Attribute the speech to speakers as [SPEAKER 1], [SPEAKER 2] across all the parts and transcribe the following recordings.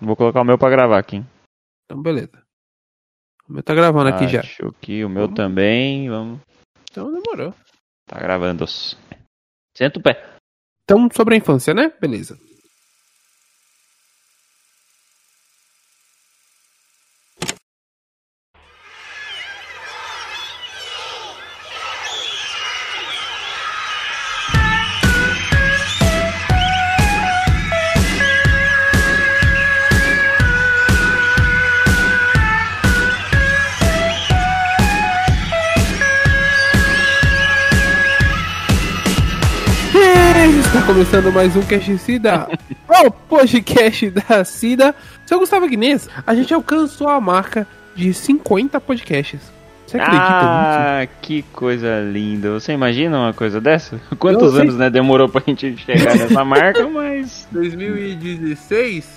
[SPEAKER 1] Vou colocar o meu pra gravar aqui.
[SPEAKER 2] Então, beleza. O meu tá gravando aqui já.
[SPEAKER 1] Acho que o meu também. Vamos.
[SPEAKER 2] Então demorou.
[SPEAKER 1] Tá gravando. Senta o pé.
[SPEAKER 2] Então, sobre a infância, né? Beleza. Começando mais um Cast Cida, o podcast da Cida. Seu Gustavo Guinness, a gente alcançou a marca de 50 podcasts. Você acredita nisso?
[SPEAKER 1] Ah, que coisa linda. Você imagina uma coisa dessa? Quantos anos, né, demorou pra gente chegar nessa marca, mas
[SPEAKER 2] 2016,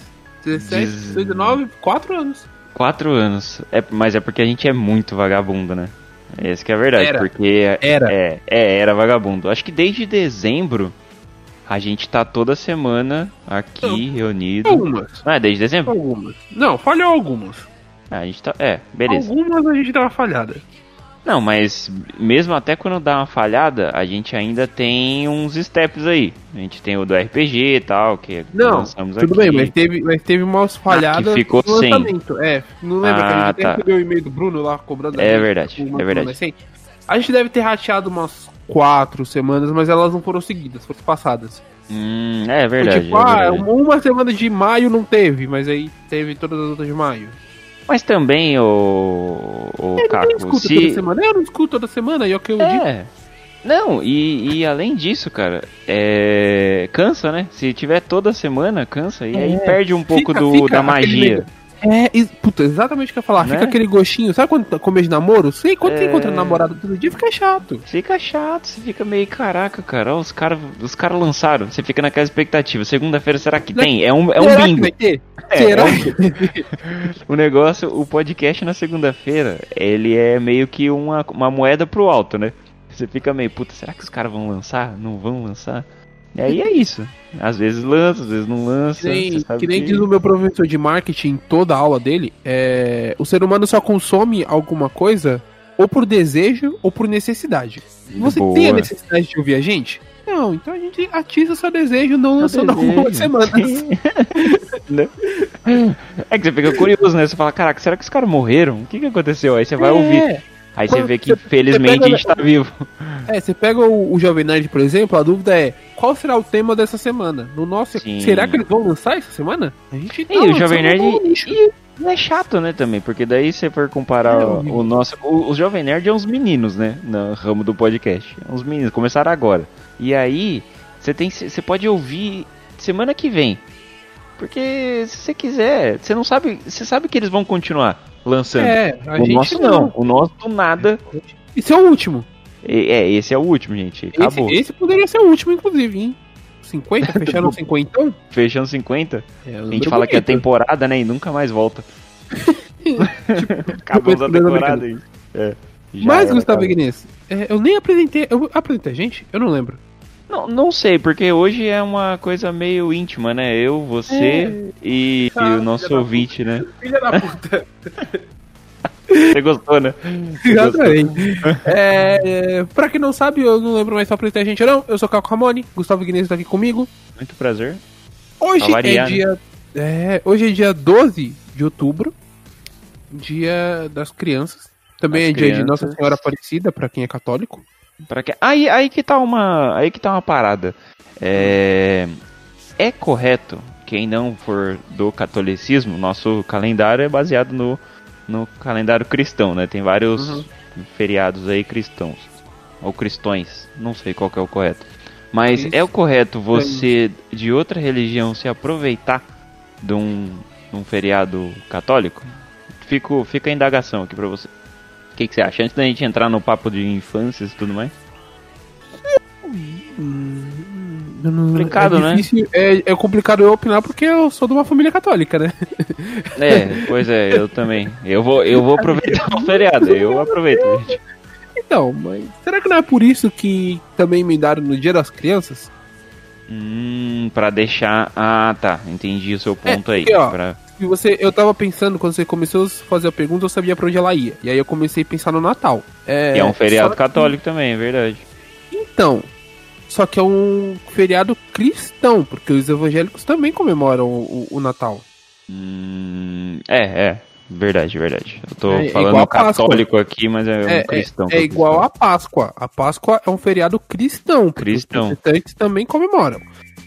[SPEAKER 2] 17,
[SPEAKER 1] Diz-
[SPEAKER 2] 19, 4 anos.
[SPEAKER 1] quatro anos. É, mas é porque a gente é muito vagabundo, né? Essa que é a verdade,
[SPEAKER 2] Era.
[SPEAKER 1] porque
[SPEAKER 2] Era.
[SPEAKER 1] É, é, era vagabundo. Acho que desde dezembro a gente tá toda semana aqui
[SPEAKER 2] Não.
[SPEAKER 1] reunido.
[SPEAKER 2] Algumas.
[SPEAKER 1] Não é desde dezembro?
[SPEAKER 2] Algumas. Não, falhou algumas.
[SPEAKER 1] Ah, a gente tá. É, beleza.
[SPEAKER 2] Algumas a gente dá uma falhada.
[SPEAKER 1] Não, mas mesmo até quando dá uma falhada, a gente ainda tem uns steps aí. A gente tem o do RPG e tal, que
[SPEAKER 2] Não,
[SPEAKER 1] lançamos
[SPEAKER 2] tudo
[SPEAKER 1] aqui.
[SPEAKER 2] bem, mas teve, mas teve umas falhadas
[SPEAKER 1] ficou
[SPEAKER 2] no
[SPEAKER 1] sem.
[SPEAKER 2] lançamento. É, não lembra que a
[SPEAKER 1] Ah,
[SPEAKER 2] gente até
[SPEAKER 1] tá.
[SPEAKER 2] recebeu o e-mail do Bruno lá cobrando.
[SPEAKER 1] É
[SPEAKER 2] gente
[SPEAKER 1] verdade,
[SPEAKER 2] por uma
[SPEAKER 1] é verdade.
[SPEAKER 2] mais sem. A gente deve ter rateado umas quatro semanas, mas elas não foram seguidas, foram passadas.
[SPEAKER 1] Hum, é verdade.
[SPEAKER 2] tipo,
[SPEAKER 1] é
[SPEAKER 2] ah,
[SPEAKER 1] verdade.
[SPEAKER 2] uma, uma semana de maio não teve, mas aí teve todas as outras de maio.
[SPEAKER 1] Mas também, o, o
[SPEAKER 2] Ele
[SPEAKER 1] Caco,
[SPEAKER 2] escuta
[SPEAKER 1] se...
[SPEAKER 2] toda semana. Eu não escuto toda semana, e é o que eu digo.
[SPEAKER 1] É. Não, e, e além disso, cara, é... cansa, né? Se tiver toda semana, cansa. E aí
[SPEAKER 2] É,
[SPEAKER 1] perde um pouco
[SPEAKER 2] fica-
[SPEAKER 1] do,
[SPEAKER 2] fica
[SPEAKER 1] da magia.
[SPEAKER 2] É, e- puta, exatamente o que eu ia falar.
[SPEAKER 1] Né?
[SPEAKER 2] Fica aquele gostinho. Sabe quando tá começo de namoro? Sei, quando você
[SPEAKER 1] É.
[SPEAKER 2] encontra namorado todo dia, fica chato.
[SPEAKER 1] Fica chato, você fica meio caraca, cara. ó, os caras os cara lançaram, você fica naquela expectativa. Segunda-feira, será que
[SPEAKER 2] Né?
[SPEAKER 1] tem? É um, é um
[SPEAKER 2] Será que
[SPEAKER 1] bingo. É,
[SPEAKER 2] Será
[SPEAKER 1] é um-? O negócio, o podcast na segunda-feira, ele é meio que uma, uma moeda pro alto, né? Você fica meio, puta, será que os caras vão lançar? Não vão lançar? E aí é isso. Às vezes lança, às vezes não lança.
[SPEAKER 2] Que nem, que nem diz o meu professor de marketing em toda a aula dele, é, o ser humano só consome alguma coisa ou por desejo ou por necessidade. Você
[SPEAKER 1] Boa.
[SPEAKER 2] tem a necessidade de ouvir a gente? Não, então a gente atiça seu desejo não lançando algumas semanas.
[SPEAKER 1] Né? É que você fica curioso, né? Você fala, caraca, será que os caras morreram? O que, que aconteceu? Aí você vai ouvir.
[SPEAKER 2] É,
[SPEAKER 1] Aí você vê que
[SPEAKER 2] você-
[SPEAKER 1] felizmente
[SPEAKER 2] você
[SPEAKER 1] a gente tá vivo.
[SPEAKER 2] é, você pega o, o Jovem Nerd, por exemplo, a dúvida é, qual será o tema dessa semana? No nosso,
[SPEAKER 1] Sim.
[SPEAKER 2] será que eles vão lançar essa semana? A gente tá
[SPEAKER 1] E o Jovem Nerd e é chato, né, também, porque daí você for comparar
[SPEAKER 2] É
[SPEAKER 1] o, o nosso. O, o Jovem Nerd é uns meninos, né? No ramo do podcast. É Uns meninos, começaram agora. E aí, você tem. Você pode ouvir semana que vem. Porque se você quiser, você não sabe. Você sabe que eles vão continuar lançando.
[SPEAKER 2] É,
[SPEAKER 1] o nosso não. O nosso do nada.
[SPEAKER 2] Esse é o último.
[SPEAKER 1] É, esse é o último, gente. Acabou.
[SPEAKER 2] Esse, esse poderia ser o último, inclusive, hein? 50? Fecharam 50?
[SPEAKER 1] Fechando 50.
[SPEAKER 2] É,
[SPEAKER 1] A gente fala que é temporada, né? E nunca mais volta. Acabamos a
[SPEAKER 2] Tipo,
[SPEAKER 1] temporada aí. É.
[SPEAKER 2] Mas,
[SPEAKER 1] era,
[SPEAKER 2] Gustavo. Ignace, é, eu nem apresentei. Eu apresentei a gente? Eu não lembro.
[SPEAKER 1] Não, não sei, porque hoje é uma coisa meio íntima, né? Eu, você e, e
[SPEAKER 2] Ah,
[SPEAKER 1] o nosso ouvinte, né?
[SPEAKER 2] Filha da puta.
[SPEAKER 1] Você gostou, né? Você gostou?
[SPEAKER 2] Exatamente. é, é, pra quem não sabe, eu não lembro mais se eu apresentei a gente não. Eu sou o Caco Ramone, Gustavo Ignace tá aqui comigo.
[SPEAKER 1] Muito prazer.
[SPEAKER 2] Hoje
[SPEAKER 1] Pra variar,
[SPEAKER 2] é dia. É, hoje é dia 12 de outubro, dia das crianças. Também
[SPEAKER 1] Das
[SPEAKER 2] é dia de
[SPEAKER 1] crianças.
[SPEAKER 2] Nossa Senhora Aparecida, pra quem é católico.
[SPEAKER 1] Pra que... aí, aí que tá uma. Aí que tá uma parada. É. É correto, quem não for do catolicismo, nosso calendário é baseado no, no calendário cristão, né? Tem vários
[SPEAKER 2] Uhum.
[SPEAKER 1] feriados aí cristãos. Ou cristões, não sei qual que é o correto. Mas
[SPEAKER 2] Isso.
[SPEAKER 1] é o correto você, de outra religião, se aproveitar de um, de um feriado católico? Fico, fica a indagação aqui pra você. O que, que você acha? Antes da gente entrar no papo de infâncias e tudo mais. Complicado,
[SPEAKER 2] é
[SPEAKER 1] né?
[SPEAKER 2] difícil, É, é complicado eu opinar porque eu sou de uma família católica, né?
[SPEAKER 1] É, pois é, eu também. Eu vou, eu vou aproveitar o feriado, eu aproveito, gente.
[SPEAKER 2] Então, mas será que não é por isso que também me deram no Dia das Crianças?
[SPEAKER 1] Hum, pra deixar. Ah, tá. Entendi o seu ponto
[SPEAKER 2] É,
[SPEAKER 1] aí.
[SPEAKER 2] porque, ó,
[SPEAKER 1] Pra-
[SPEAKER 2] E você, eu tava pensando, quando você começou a fazer a pergunta, eu sabia pra onde ela ia. E aí eu comecei a pensar no Natal.
[SPEAKER 1] É, e é um feriado
[SPEAKER 2] só que-
[SPEAKER 1] católico também, é verdade.
[SPEAKER 2] Então, só que é um feriado cristão, porque os evangélicos também comemoram o, o- o Natal.
[SPEAKER 1] Hum, é, é. Verdade, verdade. Eu tô
[SPEAKER 2] É, é
[SPEAKER 1] falando católico aqui, mas é,
[SPEAKER 2] É,
[SPEAKER 1] um cristão.
[SPEAKER 2] É igual a Páscoa. A Páscoa é um feriado cristão,
[SPEAKER 1] Cristão.
[SPEAKER 2] os protestantes também comemoram.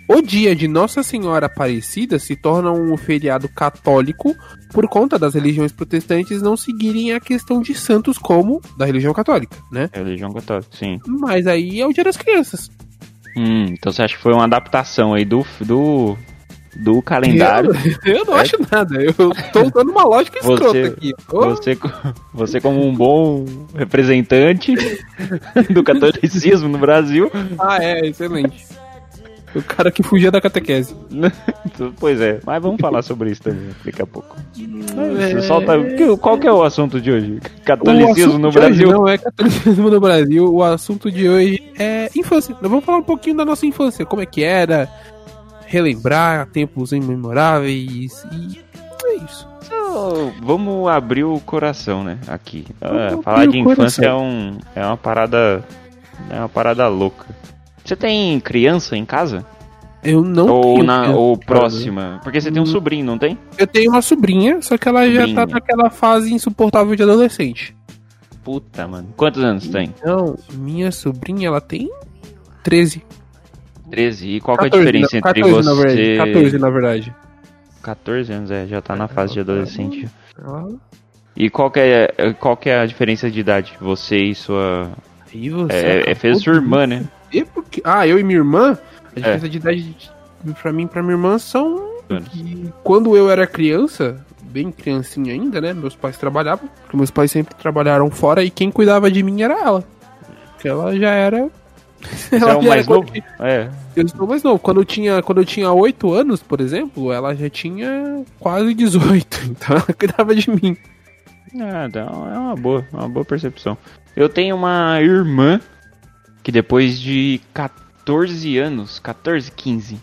[SPEAKER 2] O dia de Nossa Senhora Aparecida se torna um feriado católico por conta das religiões protestantes não seguirem a questão de santos como da religião católica, né?
[SPEAKER 1] Religião católica, sim.
[SPEAKER 2] Mas aí é o dia das crianças.
[SPEAKER 1] Hum, então você acha que foi uma adaptação aí do, do, do calendário?
[SPEAKER 2] Eu, eu não
[SPEAKER 1] É.
[SPEAKER 2] acho nada. Eu tô usando uma lógica escrota
[SPEAKER 1] Você-
[SPEAKER 2] aqui.
[SPEAKER 1] Você, você como um bom representante do catolicismo no Brasil,
[SPEAKER 2] Ah, é, excelente. O cara que fugia da catequese.
[SPEAKER 1] pois é, mas vamos falar sobre isso também daqui a pouco.
[SPEAKER 2] É.
[SPEAKER 1] Solta- que- qual que é o assunto de hoje? Catolicismo no Brasil?
[SPEAKER 2] Não é catolicismo no Brasil. O assunto de hoje é infância. Nós vamos falar um pouquinho da nossa infância. Como é que era. Relembrar tempos imemoráveis. E é isso.
[SPEAKER 1] Então, Vamos abrir o coração, né? Aqui. Ah, falar de infância é, um, é uma parada. É uma parada louca. Você tem criança em casa?
[SPEAKER 2] Eu não
[SPEAKER 1] ou
[SPEAKER 2] tenho
[SPEAKER 1] na ou próxima? Porque você tem um
[SPEAKER 2] Hum.
[SPEAKER 1] sobrinho, não tem?
[SPEAKER 2] Eu tenho uma sobrinha, só que ela já
[SPEAKER 1] Sobrinha.
[SPEAKER 2] tá naquela fase insuportável de adolescente.
[SPEAKER 1] Puta, mano. Quantos anos tem?
[SPEAKER 2] Então, minha sobrinha, ela tem 13.
[SPEAKER 1] 13. E qual que é a
[SPEAKER 2] 14,
[SPEAKER 1] diferença
[SPEAKER 2] na-
[SPEAKER 1] entre
[SPEAKER 2] 14, na
[SPEAKER 1] você.
[SPEAKER 2] verdade. 14, na verdade.
[SPEAKER 1] 14 anos, é, já tá na fase de adolescente. E qual que é, qual é a diferença de idade? Você e sua.
[SPEAKER 2] E você
[SPEAKER 1] É, é fez sua irmã, né?
[SPEAKER 2] E porque... Ah, eu e minha irmã, a
[SPEAKER 1] É.
[SPEAKER 2] diferença de idade de- pra mim e pra minha irmã são quando eu era criança, bem criancinha ainda, né? Meus pais trabalhavam, porque meus pais sempre trabalharam fora e quem cuidava de mim era ela. Porque ela já era.
[SPEAKER 1] Você é
[SPEAKER 2] ela
[SPEAKER 1] o
[SPEAKER 2] já
[SPEAKER 1] mais
[SPEAKER 2] era
[SPEAKER 1] novo? É.
[SPEAKER 2] Eu sou mais novo. Quando eu tinha, quando eu tinha 8 anos, por exemplo, ela já tinha quase 18. Então ela cuidava de mim.
[SPEAKER 1] Ah, então é uma boa, uma boa percepção. Eu tenho uma irmã que depois de 14 anos, 14, 15,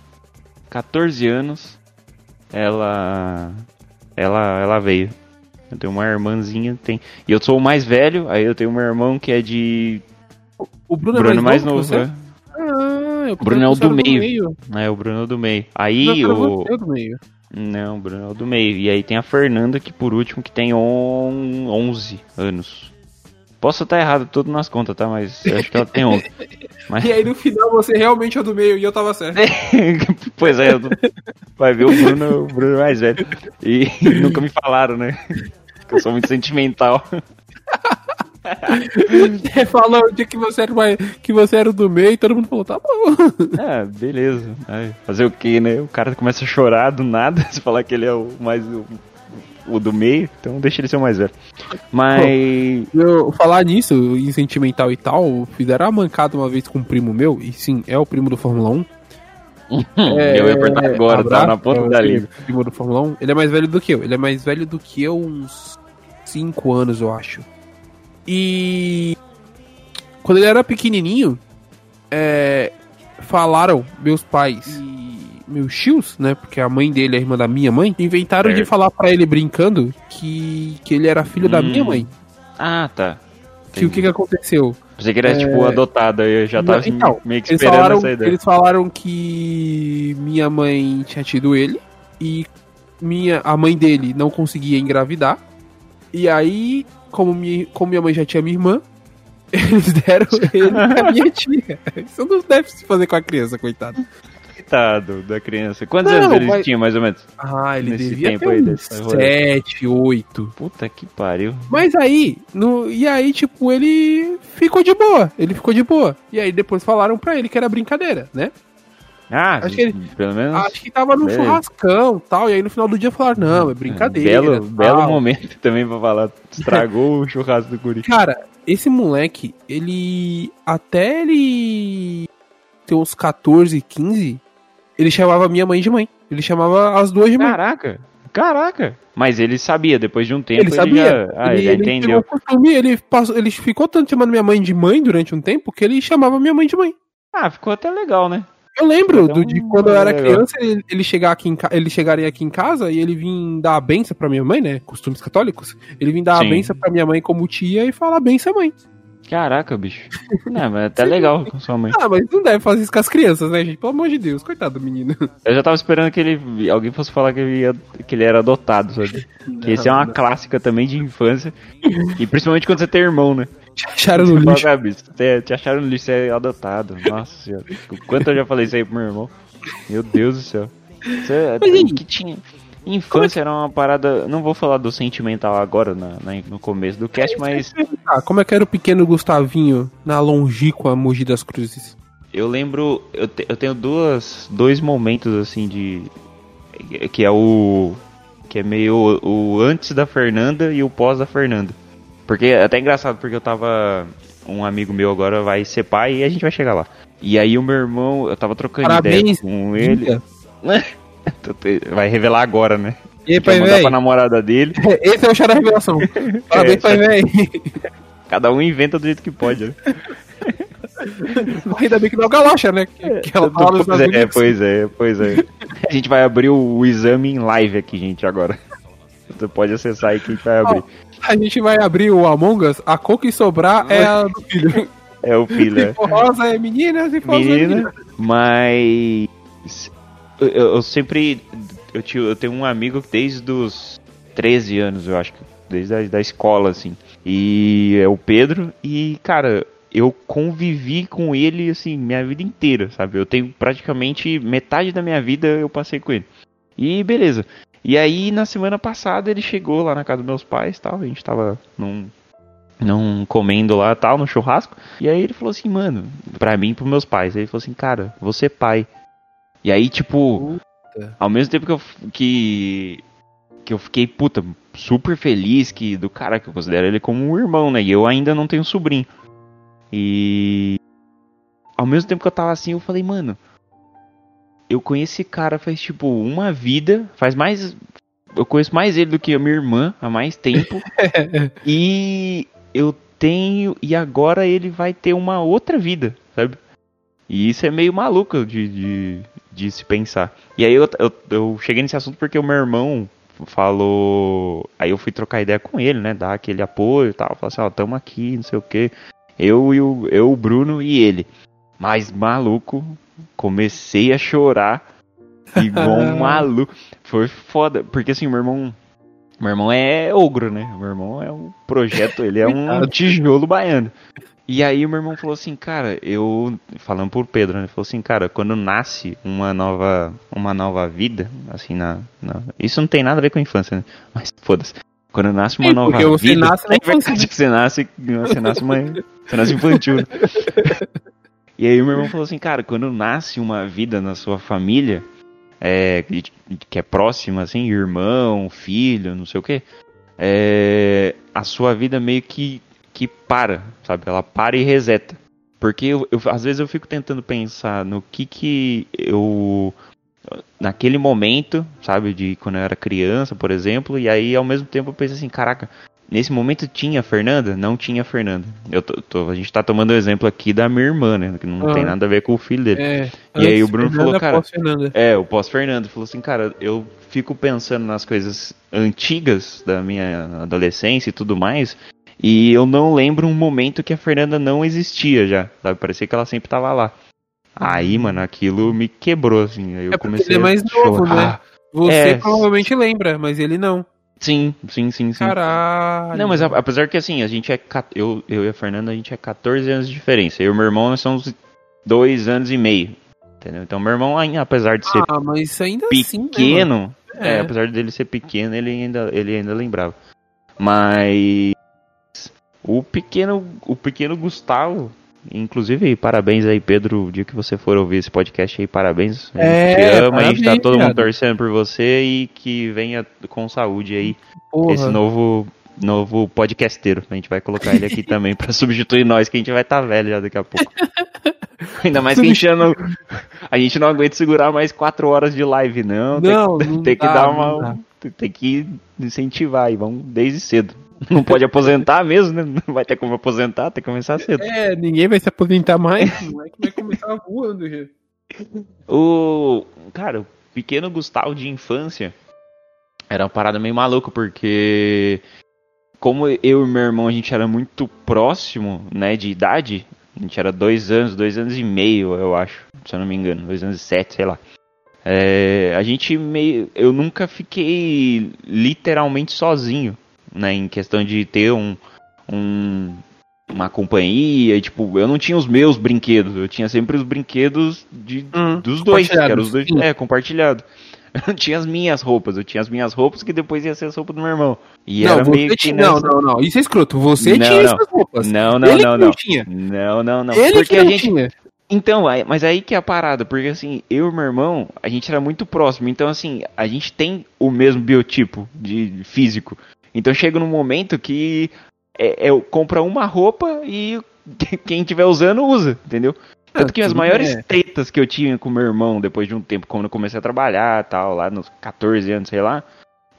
[SPEAKER 1] 14 anos, ela ela ela veio. Eu tenho uma irmãzinha, tem. E eu sou o mais velho, aí eu tenho um irmão que é de
[SPEAKER 2] O Bruno,
[SPEAKER 1] Bruno
[SPEAKER 2] é
[SPEAKER 1] mais
[SPEAKER 2] que
[SPEAKER 1] novo, né?
[SPEAKER 2] Ah, eu
[SPEAKER 1] O Bruno é o do
[SPEAKER 2] era
[SPEAKER 1] meio. É, o Bruno é o do meio. Aí o
[SPEAKER 2] você do meio.
[SPEAKER 1] Não, o Bruno é o do meio. E aí tem a Fernanda, que por último, que tem on... 11 anos. Posso estar errado tudo nas contas, tá? Mas acho que ela tem 11. Mas...
[SPEAKER 2] E aí no final você realmente é do meio e eu tava certo.
[SPEAKER 1] pois é, eu vai ver o Bruno, o Bruno é mais velho. E nunca me falaram, né? Que eu sou muito sentimental.
[SPEAKER 2] Você falou o dia que você era mais, que você era do meio e todo mundo falou, tá bom.
[SPEAKER 1] Ah, beleza. Ai, fazer o quê, né? O cara começa a chorar do nada, se falar que ele é o mais o, o do meio, então deixa ele ser o mais velho. Mas
[SPEAKER 2] Eu, falar nisso, em sentimental e tal, fizeram uma mancada uma vez com um primo meu, e sim, é o primo do Fórmula 1.
[SPEAKER 1] eu ia perguntar agora, tá na ponta
[SPEAKER 2] é,
[SPEAKER 1] da língua.
[SPEAKER 2] Primo do Fórmula 1. Ele é mais velho do que eu. Ele é mais velho do que eu uns 5 anos, eu acho. E quando ele era pequenininho, é, falaram meus pais e meus tios, né? Porque a mãe dele é a irmã da minha mãe, inventaram de
[SPEAKER 1] Certo.
[SPEAKER 2] falar pra ele brincando que, que ele era filho da
[SPEAKER 1] Hum.
[SPEAKER 2] minha mãe.
[SPEAKER 1] Ah, tá.
[SPEAKER 2] Que o que, que aconteceu?
[SPEAKER 1] Pensei que ele era, tipo, adotado, aí eu já tava
[SPEAKER 2] Então,
[SPEAKER 1] meio que
[SPEAKER 2] Eles
[SPEAKER 1] esperando
[SPEAKER 2] falaram,
[SPEAKER 1] essa ideia.
[SPEAKER 2] eles falaram que minha mãe tinha tido ele e minha, a mãe dele não conseguia engravidar. E aí, como minha, como minha mãe já tinha minha irmã, eles deram ele pra minha tia. Isso não deve se fazer com a criança, coitado.
[SPEAKER 1] Coitado da criança. Quantos
[SPEAKER 2] Não,
[SPEAKER 1] anos ele
[SPEAKER 2] mas-
[SPEAKER 1] tinha, mais ou menos?
[SPEAKER 2] Ah, ele
[SPEAKER 1] Nesse
[SPEAKER 2] devia
[SPEAKER 1] tempo
[SPEAKER 2] ter
[SPEAKER 1] aí rolê.
[SPEAKER 2] 7, 8.
[SPEAKER 1] Puta que pariu.
[SPEAKER 2] Mas aí, no, e aí, tipo, ele ficou de boa. Ele ficou de boa. E aí depois falaram pra ele que era brincadeira, né?
[SPEAKER 1] Ah,
[SPEAKER 2] Acho que ele-
[SPEAKER 1] pelo menos...
[SPEAKER 2] Acho que tava num
[SPEAKER 1] Beleza.
[SPEAKER 2] churrascão e tal. E aí no final do dia falaram, não, é brincadeira.
[SPEAKER 1] Belo, belo momento também pra falar. Estragou o churrasco do Curi.
[SPEAKER 2] Cara, esse moleque, ele. Até ele ter uns 14, 15, ele chamava minha mãe de mãe. Ele chamava as duas de mãe.
[SPEAKER 1] Caraca, caraca. Mas ele sabia, depois de um tempo
[SPEAKER 2] ele sabia.
[SPEAKER 1] já, ah, ele, já entendeu.
[SPEAKER 2] pegou o costume, ele, passou, ele ficou tanto chamando minha mãe de mãe durante um tempo que ele chamava minha mãe de mãe.
[SPEAKER 1] Ah, ficou até legal, né?
[SPEAKER 2] Eu lembro
[SPEAKER 1] Então,
[SPEAKER 2] do, de quando eu era criança, ele, ele, chegar aqui em, ele chegaria aqui em casa e ele vir dar a benção pra minha mãe, né? Costumes católicos. Ele vir dar
[SPEAKER 1] Sim.
[SPEAKER 2] a benção pra minha mãe como tia e falar benção, mãe.
[SPEAKER 1] Caraca, bicho. Não, mas é até legal com sua mãe.
[SPEAKER 2] Ah, mas não deve fazer isso com as crianças, né, gente? Pelo amor de Deus, coitado do menino.
[SPEAKER 1] Eu já tava esperando que ele alguém fosse falar que ele, ia- que ele era adotado, sabe? Que esse é uma clássica também de infância. E principalmente quando você tem irmão, né?
[SPEAKER 2] Acharam no
[SPEAKER 1] Você
[SPEAKER 2] lixo.
[SPEAKER 1] "Ah, bicho, te, te acharam no lixo, você é adotado. Nossa senhora. Quanto eu já falei isso aí pro meu irmão. Meu Deus do céu. Isso é-
[SPEAKER 2] Mas
[SPEAKER 1] que tinha. Infância era uma parada. Não vou falar do sentimental agora na, na- no começo do cast, mas
[SPEAKER 2] Ah, como é que era o pequeno Gustavinho na longínqua Mogi das Cruzes?
[SPEAKER 1] eu lembro. Eu, te- eu tenho duas, dois momentos assim de. Que é o. Que é meio o, o antes da Fernanda e o pós da Fernanda. Porque é até engraçado, porque eu tava. Um amigo meu agora vai ser pai e a gente vai chegar lá. E aí o meu irmão, eu tava trocando
[SPEAKER 2] Parabéns,
[SPEAKER 1] ideia com ele. Vai revelar agora, né?
[SPEAKER 2] E aí, pai,
[SPEAKER 1] mandar pra namorada dele.
[SPEAKER 2] Esse é o chá da revelação. Parabéns,
[SPEAKER 1] É,
[SPEAKER 2] pai, velho.
[SPEAKER 1] Cada um inventa do jeito que pode, né?
[SPEAKER 2] Ainda bem que não é o Galocha, né? Que, que ela fala nos
[SPEAKER 1] pois, é, pois é, pois é. A gente vai abrir o, o exame em live aqui, gente, agora. Você pode acessar aí que a gente vai abrir.
[SPEAKER 2] A gente vai abrir o Among Us, a cor que sobrar é a do filho.
[SPEAKER 1] É o filho,
[SPEAKER 2] Se
[SPEAKER 1] é.
[SPEAKER 2] for rosa é menina, se for azul é menina.
[SPEAKER 1] Menina, mas. Eu, eu sempre. Eu, tinha, eu tenho um amigo desde os 13 anos, eu acho. Desde a da escola, assim. E é o Pedro. E, cara, eu convivi com ele, assim, minha vida inteira, sabe? Eu tenho praticamente metade da minha vida eu passei com ele. E beleza. E aí, na semana passada, ele chegou lá na casa dos meus pais tal. A gente tava num, num comendo lá tal, no churrasco. E aí ele falou assim, mano, pra mim e pros meus pais. Aí ele falou assim, cara, você é pai. E aí, tipo,
[SPEAKER 2] Puta.
[SPEAKER 1] ao mesmo tempo que eu, que, que eu fiquei, puta, super feliz que do cara que eu considero ele como um irmão, né? E eu ainda não tenho sobrinho. E ao mesmo tempo que eu tava assim, eu falei, mano, eu conheço esse cara faz tipo uma vida, faz mais. Eu conheço mais ele do que a minha irmã há mais tempo. e eu tenho. E agora ele vai ter uma outra vida, sabe? E isso é meio maluco de, de, de se pensar. E aí eu, eu, eu cheguei nesse assunto porque o meu irmão falou. Aí eu fui trocar ideia com ele, né? Dar aquele apoio e tal. Falar assim, ó, tamo aqui, não sei o quê. Eu e o, eu, o Bruno e ele. Mas maluco, comecei a chorar igual um maluco. Foi foda. Porque assim, meu irmão. Meu irmão é ogro, né? Meu irmão é um projeto, ele é um tijolo baiano. E aí o meu irmão falou assim, cara, eu. Falando por Pedro, né? Ele falou assim, cara, quando nasce uma nova. Uma nova vida, assim, na. na- Isso não tem nada a ver com a infância, né? Mas foda-se. Quando nasce uma
[SPEAKER 2] Sim,
[SPEAKER 1] nova
[SPEAKER 2] porque você
[SPEAKER 1] vida.
[SPEAKER 2] nasce na
[SPEAKER 1] é
[SPEAKER 2] infância,
[SPEAKER 1] verdade que você nasce. Você nasce uma. Você nasce infantil. né? E aí o meu irmão falou assim, cara, quando nasce uma vida na sua família, é, que, que é próxima, assim, irmão, filho, não sei o quê, é, a sua vida meio que, que para, sabe? Ela para e reseta. Porque eu, eu- às vezes eu fico tentando pensar no que que eu. Naquele momento, sabe, de quando eu era criança, por exemplo, e aí ao mesmo tempo eu penso assim, caraca, nesse momento tinha Fernanda? Não tinha Fernanda. Eu tô- tô- a gente tá tomando o exemplo aqui da minha irmã, né? Que não
[SPEAKER 2] Aham.
[SPEAKER 1] tem nada a ver com o filho dele.
[SPEAKER 2] É,
[SPEAKER 1] E aí o Bruno
[SPEAKER 2] Fernanda,
[SPEAKER 1] falou, cara,
[SPEAKER 2] pós.
[SPEAKER 1] É, o pós-Fernando falou assim, cara, eu fico pensando nas coisas antigas da minha adolescência e tudo mais, e eu não lembro um momento que a Fernanda não existia já, sabe? Parecia que ela sempre tava lá. Aí, mano, aquilo me quebrou, assim. Aí eu
[SPEAKER 2] É
[SPEAKER 1] comecei
[SPEAKER 2] ele é mais
[SPEAKER 1] a
[SPEAKER 2] novo,
[SPEAKER 1] chorar.
[SPEAKER 2] né? Você
[SPEAKER 1] É.
[SPEAKER 2] provavelmente lembra, mas ele não.
[SPEAKER 1] Sim, sim, sim, sim.
[SPEAKER 2] Caralho.
[SPEAKER 1] Não, mas apesar que assim, a gente é. Eu, eu e a Fernanda, a gente é 14 anos de diferença. Eu e o meu irmão, nós somos dois anos e meio. Entendeu? Então, meu irmão, apesar de ser
[SPEAKER 2] Ah, mas ainda assim, né,
[SPEAKER 1] pequeno, é,
[SPEAKER 2] É.
[SPEAKER 1] apesar dele ser pequeno, ele ainda, ele ainda lembrava. Mas o pequeno, o pequeno Gustavo, inclusive, parabéns aí, Pedro, o dia que você for ouvir esse podcast aí, parabéns. A gente
[SPEAKER 2] É,
[SPEAKER 1] te ama, a gente tá
[SPEAKER 2] parabéns,
[SPEAKER 1] todo mundo torcendo por você e que venha com saúde aí
[SPEAKER 2] Porra.
[SPEAKER 1] esse novo novo podcasteiro. A gente vai colocar ele aqui também pra substituir nós, que a gente vai estar velho já daqui a pouco. Ainda mais que a gente não, a gente não aguenta segurar mais quatro horas de live, não. Tem
[SPEAKER 2] Não,
[SPEAKER 1] que-
[SPEAKER 2] não
[SPEAKER 1] tem que
[SPEAKER 2] dá,
[SPEAKER 1] dar
[SPEAKER 2] não
[SPEAKER 1] uma. Tem que incentivar aí, vamos desde cedo. Não pode aposentar mesmo, né? Não vai ter como aposentar, tem que começar cedo.
[SPEAKER 2] É, ninguém vai se aposentar mais. O moleque vai começar voando já.
[SPEAKER 1] O. Cara, o pequeno Gustavo de infância era uma parada meio maluca, porque. Como eu e meu irmão a gente era muito próximo, né, de idade, a gente era dois anos, dois anos e meio, eu acho, se eu não me engano, dois anos e sete, sei lá. É, a gente meio. Eu nunca fiquei literalmente sozinho, né? Em questão de ter um, um, uma companhia, e, tipo, eu não tinha os meus brinquedos, eu tinha sempre os brinquedos de,
[SPEAKER 2] Hum,
[SPEAKER 1] dos dois, que eram os dois,
[SPEAKER 2] sim.
[SPEAKER 1] é, compartilhado. Eu não tinha as minhas roupas, eu tinha as minhas roupas que depois ia ser as roupas do meu irmão. E
[SPEAKER 2] não,
[SPEAKER 1] era meio que nessa-
[SPEAKER 2] não, não, não. Isso é escroto. Você
[SPEAKER 1] Não,
[SPEAKER 2] tinha
[SPEAKER 1] não.
[SPEAKER 2] essas roupas.
[SPEAKER 1] Não, não,
[SPEAKER 2] Ele
[SPEAKER 1] não, não.
[SPEAKER 2] tinha.
[SPEAKER 1] Não, não, não.
[SPEAKER 2] Ele
[SPEAKER 1] porque
[SPEAKER 2] que
[SPEAKER 1] a gente.
[SPEAKER 2] tinha.
[SPEAKER 1] Então, mas aí que é a parada, porque assim, eu e meu irmão, a gente era muito próximo, então assim, a gente tem o mesmo biotipo de físico. Então chega num momento que é, é, compra uma roupa e quem tiver usando usa, entendeu? Tanto que as maiores
[SPEAKER 2] bem.
[SPEAKER 1] tretas que eu tinha com meu irmão depois de um tempo, quando eu comecei a trabalhar tal, lá nos 14 anos, sei lá,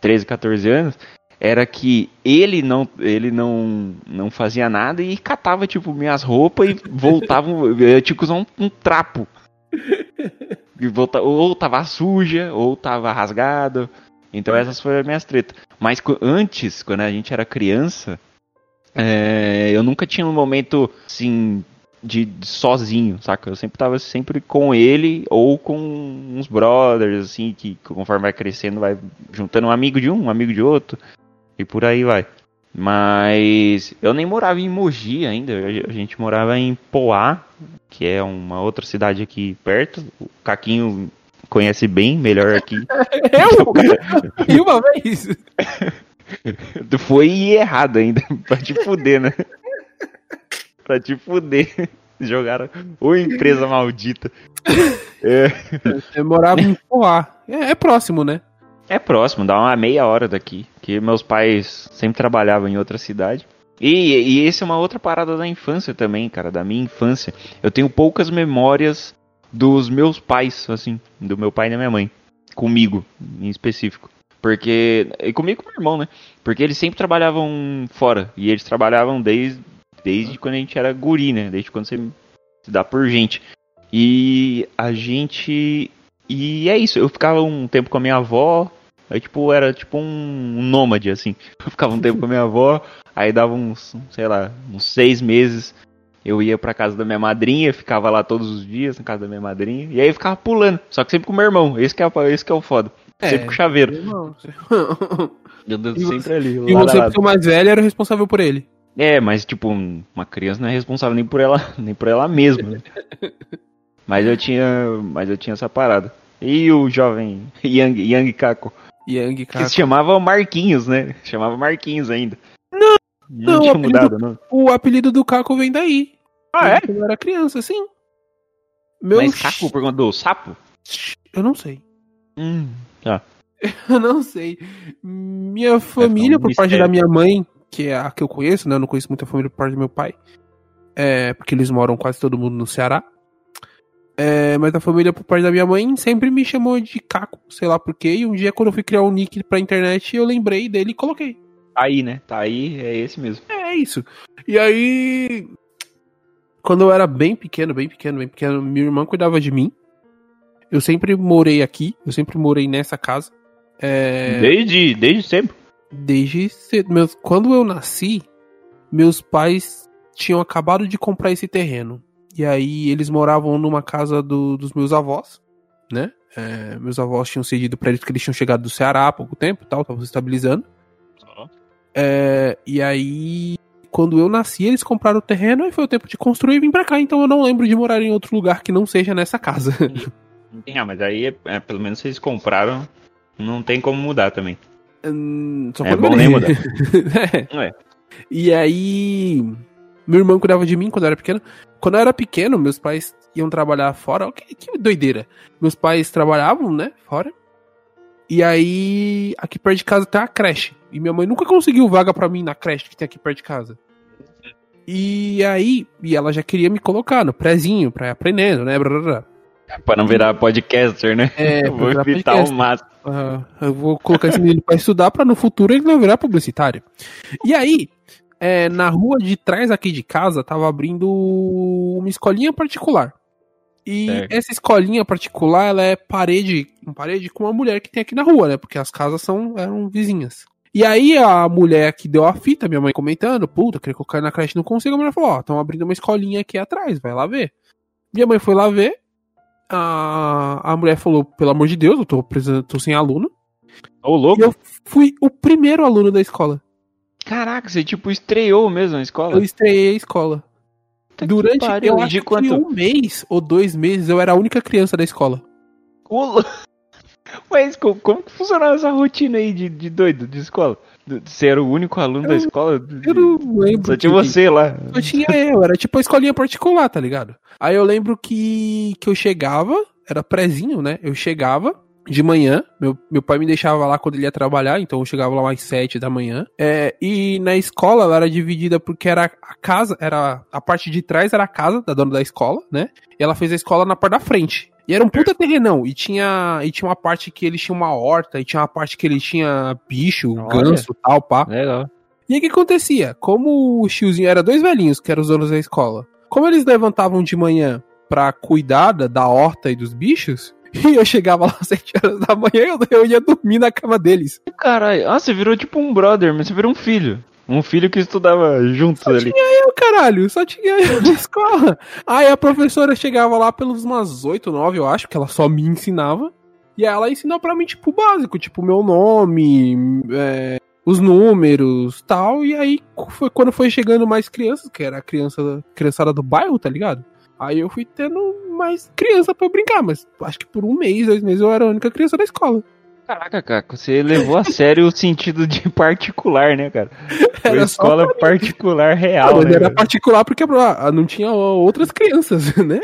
[SPEAKER 1] 13, 14 anos, era que ele não, ele não, não fazia nada e catava, tipo, minhas roupas e voltava, eu tinha que usar um, um trapo. E volta, ou tava suja, ou tava rasgado. Então essas foram as minhas tretas. Mas antes, quando a gente era criança, é, eu nunca tinha um momento, assim, de, de sozinho, saca? Eu sempre tava sempre com ele ou com uns brothers, assim, que conforme vai crescendo, vai juntando um amigo de um, um amigo de outro, e por aí vai. Mas eu nem morava em Mogi ainda, a gente morava em Poá, que é uma outra cidade aqui perto. O Caquinho conhece bem, melhor aqui.
[SPEAKER 2] Eu? E uma vez?
[SPEAKER 1] Foi errado ainda, pra te fuder, né? pra te fuder. Jogaram. Ô empresa maldita. É,
[SPEAKER 2] Eu morava em Poá. É, é próximo, né?
[SPEAKER 1] é próximo, dá uma meia hora daqui. Que meus pais sempre trabalhavam em outra cidade. E, e esse é uma outra parada da infância também, cara, da minha infância. Eu tenho poucas memórias dos meus pais, assim, do meu pai e da minha mãe. Comigo, em específico. Porque. E comigo e com meu irmão, né? Porque eles sempre trabalhavam fora. E eles trabalhavam desde, desde quando a gente era guri, né? Desde quando você se dá por gente. E a gente. E é isso, eu ficava um tempo com a minha avó. Aí, tipo, era tipo um, um nômade, assim. Eu ficava um tempo com a minha avó, aí dava uns, sei lá, uns seis meses. Eu ia pra casa da minha madrinha, ficava lá todos os dias na casa da minha madrinha. E aí eu ficava pulando, só que sempre com o meu irmão. Esse que é, o- esse que é o foda.
[SPEAKER 2] É.
[SPEAKER 1] Sempre com o chaveiro.
[SPEAKER 2] Irmão.
[SPEAKER 1] Meu Deus,
[SPEAKER 2] E
[SPEAKER 1] sempre ali.
[SPEAKER 2] E você, porque o mais velho, era responsável por ele.
[SPEAKER 1] É, mas tipo, uma criança não é responsável nem por ela, nem por ela mesma. né? mas eu tinha, mas eu tinha essa parada. E o jovem Yang, Yang Kako,
[SPEAKER 2] Yang,
[SPEAKER 1] que
[SPEAKER 2] cara.
[SPEAKER 1] se chamava Marquinhos, né? Chamava Marquinhos ainda. Não, tinha
[SPEAKER 2] apelido-
[SPEAKER 1] mudado, não.
[SPEAKER 2] O apelido do Caco vem daí.
[SPEAKER 1] Ah, é?
[SPEAKER 2] Quando eu era criança, sim. Meu
[SPEAKER 1] Mas Caco por conta do sapo?
[SPEAKER 2] Eu não sei.
[SPEAKER 1] Hum,
[SPEAKER 2] Eu não sei. Minha família,
[SPEAKER 1] um
[SPEAKER 2] por parte
[SPEAKER 1] mistério.
[SPEAKER 2] da minha mãe, que é a que eu conheço, né? Eu não conheço muita família por parte do meu pai. É, porque eles moram quase todo mundo no Ceará. É, mas a família por parte da minha mãe sempre me chamou de Caco, sei lá porquê. E um dia, quando eu fui criar um nick pra internet, eu lembrei dele e coloquei.
[SPEAKER 1] Tá aí, né? Tá aí, é esse mesmo.
[SPEAKER 2] É, é isso. E aí. Quando eu era bem pequeno, bem pequeno, bem pequeno, minha irmã cuidava de mim. Eu sempre morei aqui, eu sempre morei nessa casa. É,
[SPEAKER 1] Desde, desde sempre.
[SPEAKER 2] desde cedo. Meus, quando eu nasci, meus pais tinham acabado de comprar esse terreno. E aí eles moravam numa casa do- dos meus avós, né? É, meus avós tinham cedido pra eles porque eles tinham chegado do Ceará há pouco tempo e tal, estavam se estabilizando. É, e aí, quando eu nasci, eles compraram o terreno e foi o tempo de construir e vim pra cá. Então eu não lembro de morar em outro lugar que não seja nessa casa.
[SPEAKER 1] Ah, mas aí, é, é, pelo menos vocês compraram, não tem como mudar também.
[SPEAKER 2] Hum,
[SPEAKER 1] É bom nem mudar.
[SPEAKER 2] É.
[SPEAKER 1] É.
[SPEAKER 2] E aí, meu irmão cuidava de mim quando eu era pequeno. Quando eu era pequeno, meus pais iam trabalhar fora. Que, que doideira. Meus pais trabalhavam, né, fora. E aí, aqui perto de casa tem uma creche. E minha mãe nunca conseguiu vaga pra mim na creche que tem aqui perto de casa. E aí, e ela já queria me colocar no prézinho pra ir aprendendo, né? blá.
[SPEAKER 1] Pra não virar podcaster, né?
[SPEAKER 2] É,
[SPEAKER 1] Eu vou evitar
[SPEAKER 2] podcast.
[SPEAKER 1] o máximo.
[SPEAKER 2] Eu vou colocar esse menino pra estudar pra no futuro ele não virar publicitário. E aí, é, na rua de trás aqui de casa, tava abrindo uma escolinha particular. E
[SPEAKER 1] Certo.
[SPEAKER 2] essa escolinha particular, ela é parede, parede com uma mulher que tem aqui na rua, né? Porque as casas são eram vizinhas. E aí a mulher que deu a fita, minha mãe comentando, puta, queria que eu caia na creche não consigo, a mulher falou, ó, estão abrindo uma escolinha aqui atrás, vai lá ver. Minha mãe foi lá ver, a, a mulher falou, pelo amor de Deus, eu tô, precisando, tô sem aluno.
[SPEAKER 1] Ô,
[SPEAKER 2] E
[SPEAKER 1] louco.
[SPEAKER 2] eu fui o primeiro aluno da escola.
[SPEAKER 1] Caraca, você tipo estreou mesmo na escola?
[SPEAKER 2] Eu estreiei a escola.
[SPEAKER 1] Puta que
[SPEAKER 2] Durante,
[SPEAKER 1] pariu,
[SPEAKER 2] eu acho
[SPEAKER 1] de
[SPEAKER 2] que
[SPEAKER 1] quanto?
[SPEAKER 2] um mês ou dois meses, eu era a única criança da escola.
[SPEAKER 1] Lou- Mas co- como, que funcionava essa rotina aí de, de doido de escola? Você era o único aluno da
[SPEAKER 2] Eu-
[SPEAKER 1] escola?
[SPEAKER 2] Eu não lembro.
[SPEAKER 1] Só tinha você lá.
[SPEAKER 2] Só tinha eu, era tipo a escolinha particular, tá ligado? Aí eu lembro que, que eu chegava, era prezinho, né? Eu chegava de manhã, meu, meu pai me deixava lá quando ele ia trabalhar, então eu chegava lá mais sete da manhã. É, e na escola ela era dividida porque era a casa, era a parte de trás era a casa da dona da escola, né? E ela fez a escola na parte da frente. E era um puta terrenão, e tinha, e tinha uma parte que eles tinham uma horta, e tinha uma parte que ele tinha bicho,
[SPEAKER 1] Olha.
[SPEAKER 2] ganso, tal, pá.
[SPEAKER 1] Legal.
[SPEAKER 2] E aí o que acontecia? Como o tiozinho era dois velhinhos, que eram os donos da escola, como eles levantavam de manhã pra cuidar da, da horta e dos bichos, e eu chegava lá às 7 horas da manhã, eu, eu ia dormir na cama deles.
[SPEAKER 1] Caralho, ah, você virou tipo um brother, mas você virou um filho. Um filho que estudava juntos ali.
[SPEAKER 2] Eu, caralho, só tinha eu na escola. Aí a professora chegava lá pelos umas 8, 9, eu acho, que ela só me ensinava. E ela ensinou pra mim, tipo, o básico, tipo, meu nome, é, os números tal. E aí foi quando foi chegando mais crianças, que era a criança, criançada do bairro, tá ligado? Aí eu fui tendo mais criança pra eu brincar, mas acho que por um mês, dois meses eu era a única criança da escola.
[SPEAKER 1] Caraca, Caco, você levou a sério o sentido de particular, né, cara? Foi
[SPEAKER 2] Era só
[SPEAKER 1] escola particular real,
[SPEAKER 2] mas
[SPEAKER 1] né?
[SPEAKER 2] era
[SPEAKER 1] cara?
[SPEAKER 2] particular porque ah, não tinha outras crianças, né?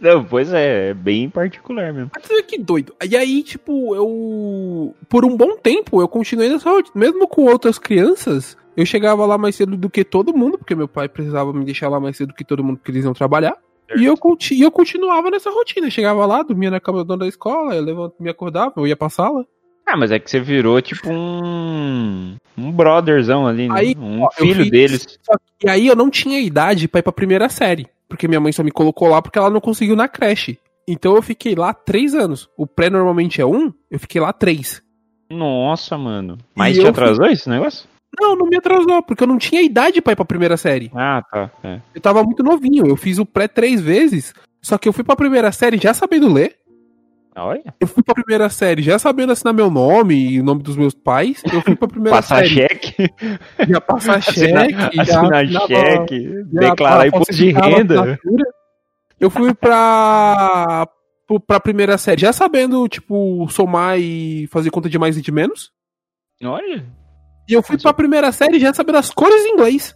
[SPEAKER 1] Não, pois é, é bem particular mesmo.
[SPEAKER 2] Mas que doido. E aí, tipo, eu. Por um bom tempo, eu continuei nessa rotina. Mesmo com outras crianças, eu chegava lá mais cedo do que todo mundo, porque meu pai precisava me deixar lá mais cedo do que todo mundo, porque eles iam trabalhar. E eu, e eu continuava nessa rotina. Chegava lá, dormia na cama da escola, eu levant, me acordava, eu ia pra sala.
[SPEAKER 1] Ah, mas é que você virou tipo um. Um brotherzão ali, né?
[SPEAKER 2] Aí,
[SPEAKER 1] um
[SPEAKER 2] ó,
[SPEAKER 1] filho
[SPEAKER 2] fiz-
[SPEAKER 1] deles.
[SPEAKER 2] E aí eu não tinha idade pra ir pra primeira série. Porque minha mãe só me colocou lá porque ela não conseguiu na creche. Então eu fiquei lá três anos. O pré normalmente é um, eu fiquei lá três.
[SPEAKER 1] Nossa, mano. Mas
[SPEAKER 2] E
[SPEAKER 1] te atrasou esse negócio?
[SPEAKER 2] Não, não me atrasou, porque eu não tinha idade pra ir pra primeira série.
[SPEAKER 1] Ah, tá. É.
[SPEAKER 2] Eu tava muito novinho, eu fiz o pré três vezes, só que eu fui pra primeira série já sabendo ler.
[SPEAKER 1] Olha.
[SPEAKER 2] Eu fui pra primeira série já sabendo assinar meu nome e o nome dos meus pais. Eu fui pra primeira
[SPEAKER 1] Passar
[SPEAKER 2] série
[SPEAKER 1] cheque,
[SPEAKER 2] já passar
[SPEAKER 1] assinar,
[SPEAKER 2] cheque, já
[SPEAKER 1] assinar
[SPEAKER 2] assinava-
[SPEAKER 1] cheque,
[SPEAKER 2] já
[SPEAKER 1] declarar imposto de renda.
[SPEAKER 2] Eu fui pra pra primeira série já sabendo, tipo, somar e fazer conta de mais e de menos.
[SPEAKER 1] Olha.
[SPEAKER 2] E eu fui pra primeira série já sabendo as cores em inglês.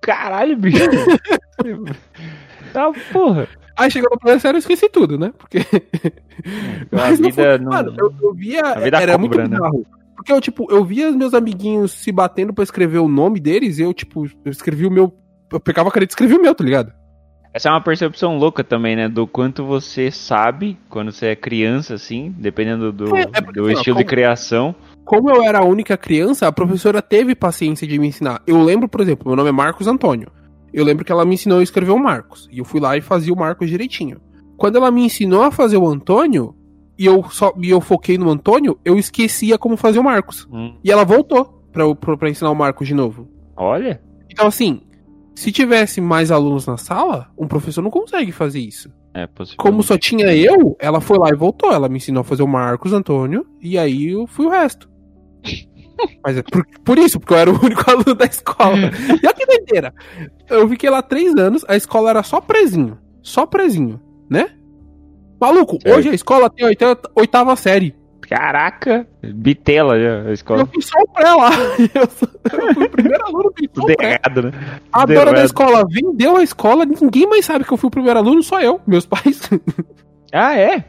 [SPEAKER 1] Caralho, bicho. ah, porra.
[SPEAKER 2] Aí chegou na primeira série eu esqueci tudo, né? Porque
[SPEAKER 1] A
[SPEAKER 2] Mas não
[SPEAKER 1] vida
[SPEAKER 2] foi-
[SPEAKER 1] não.
[SPEAKER 2] Mano, eu, eu via.
[SPEAKER 1] A vida
[SPEAKER 2] era
[SPEAKER 1] cobra,
[SPEAKER 2] muito
[SPEAKER 1] né?
[SPEAKER 2] bizarro. Porque eu, tipo, eu via os meus amiguinhos se batendo pra escrever o nome deles, e eu, tipo, eu escrevi o meu. Eu pegava a caneta e escrevi o meu, tá ligado?
[SPEAKER 1] Essa é uma percepção louca também, né? Do quanto você sabe quando você é criança, assim, dependendo do,
[SPEAKER 2] É, é porque,
[SPEAKER 1] do
[SPEAKER 2] assim,
[SPEAKER 1] estilo de
[SPEAKER 2] como-
[SPEAKER 1] criação.
[SPEAKER 2] Como eu era a única criança, a professora teve paciência de me ensinar. Eu lembro, por exemplo, meu nome é Marcos Antônio. Eu lembro que ela me ensinou a escrever o Marcos. E eu fui lá e fazia o Marcos direitinho. Quando ela me ensinou a fazer o Antônio, e eu só e eu foquei no Antônio, eu esquecia como fazer o Marcos.
[SPEAKER 1] Hum,
[SPEAKER 2] E ela voltou pra, pra, pra ensinar o Marcos de novo.
[SPEAKER 1] olha.
[SPEAKER 2] Então, assim, se tivesse mais alunos na sala, um professor não consegue fazer isso.
[SPEAKER 1] É possível.
[SPEAKER 2] Como só tinha eu, ela foi lá e voltou. Ela me ensinou a fazer o Marcos Antônio, e aí eu fui o resto. Mas é por, por isso, porque eu era o único aluno da escola. E olha que doideira. Eu fiquei lá três anos, a escola era só prezinho. Só prezinho, né? Maluco,
[SPEAKER 1] Certo.
[SPEAKER 2] hoje a escola tem oitava, oitava série.
[SPEAKER 1] Caraca, bitela já, a
[SPEAKER 2] Eu
[SPEAKER 1] escola.
[SPEAKER 2] fiz só o pré lá. Eu, eu fui o primeiro aluno que
[SPEAKER 1] errado, né?
[SPEAKER 2] A dona da escola vendeu a escola, ninguém mais sabe que eu fui o primeiro aluno, só eu, meus pais.
[SPEAKER 1] Ah, é?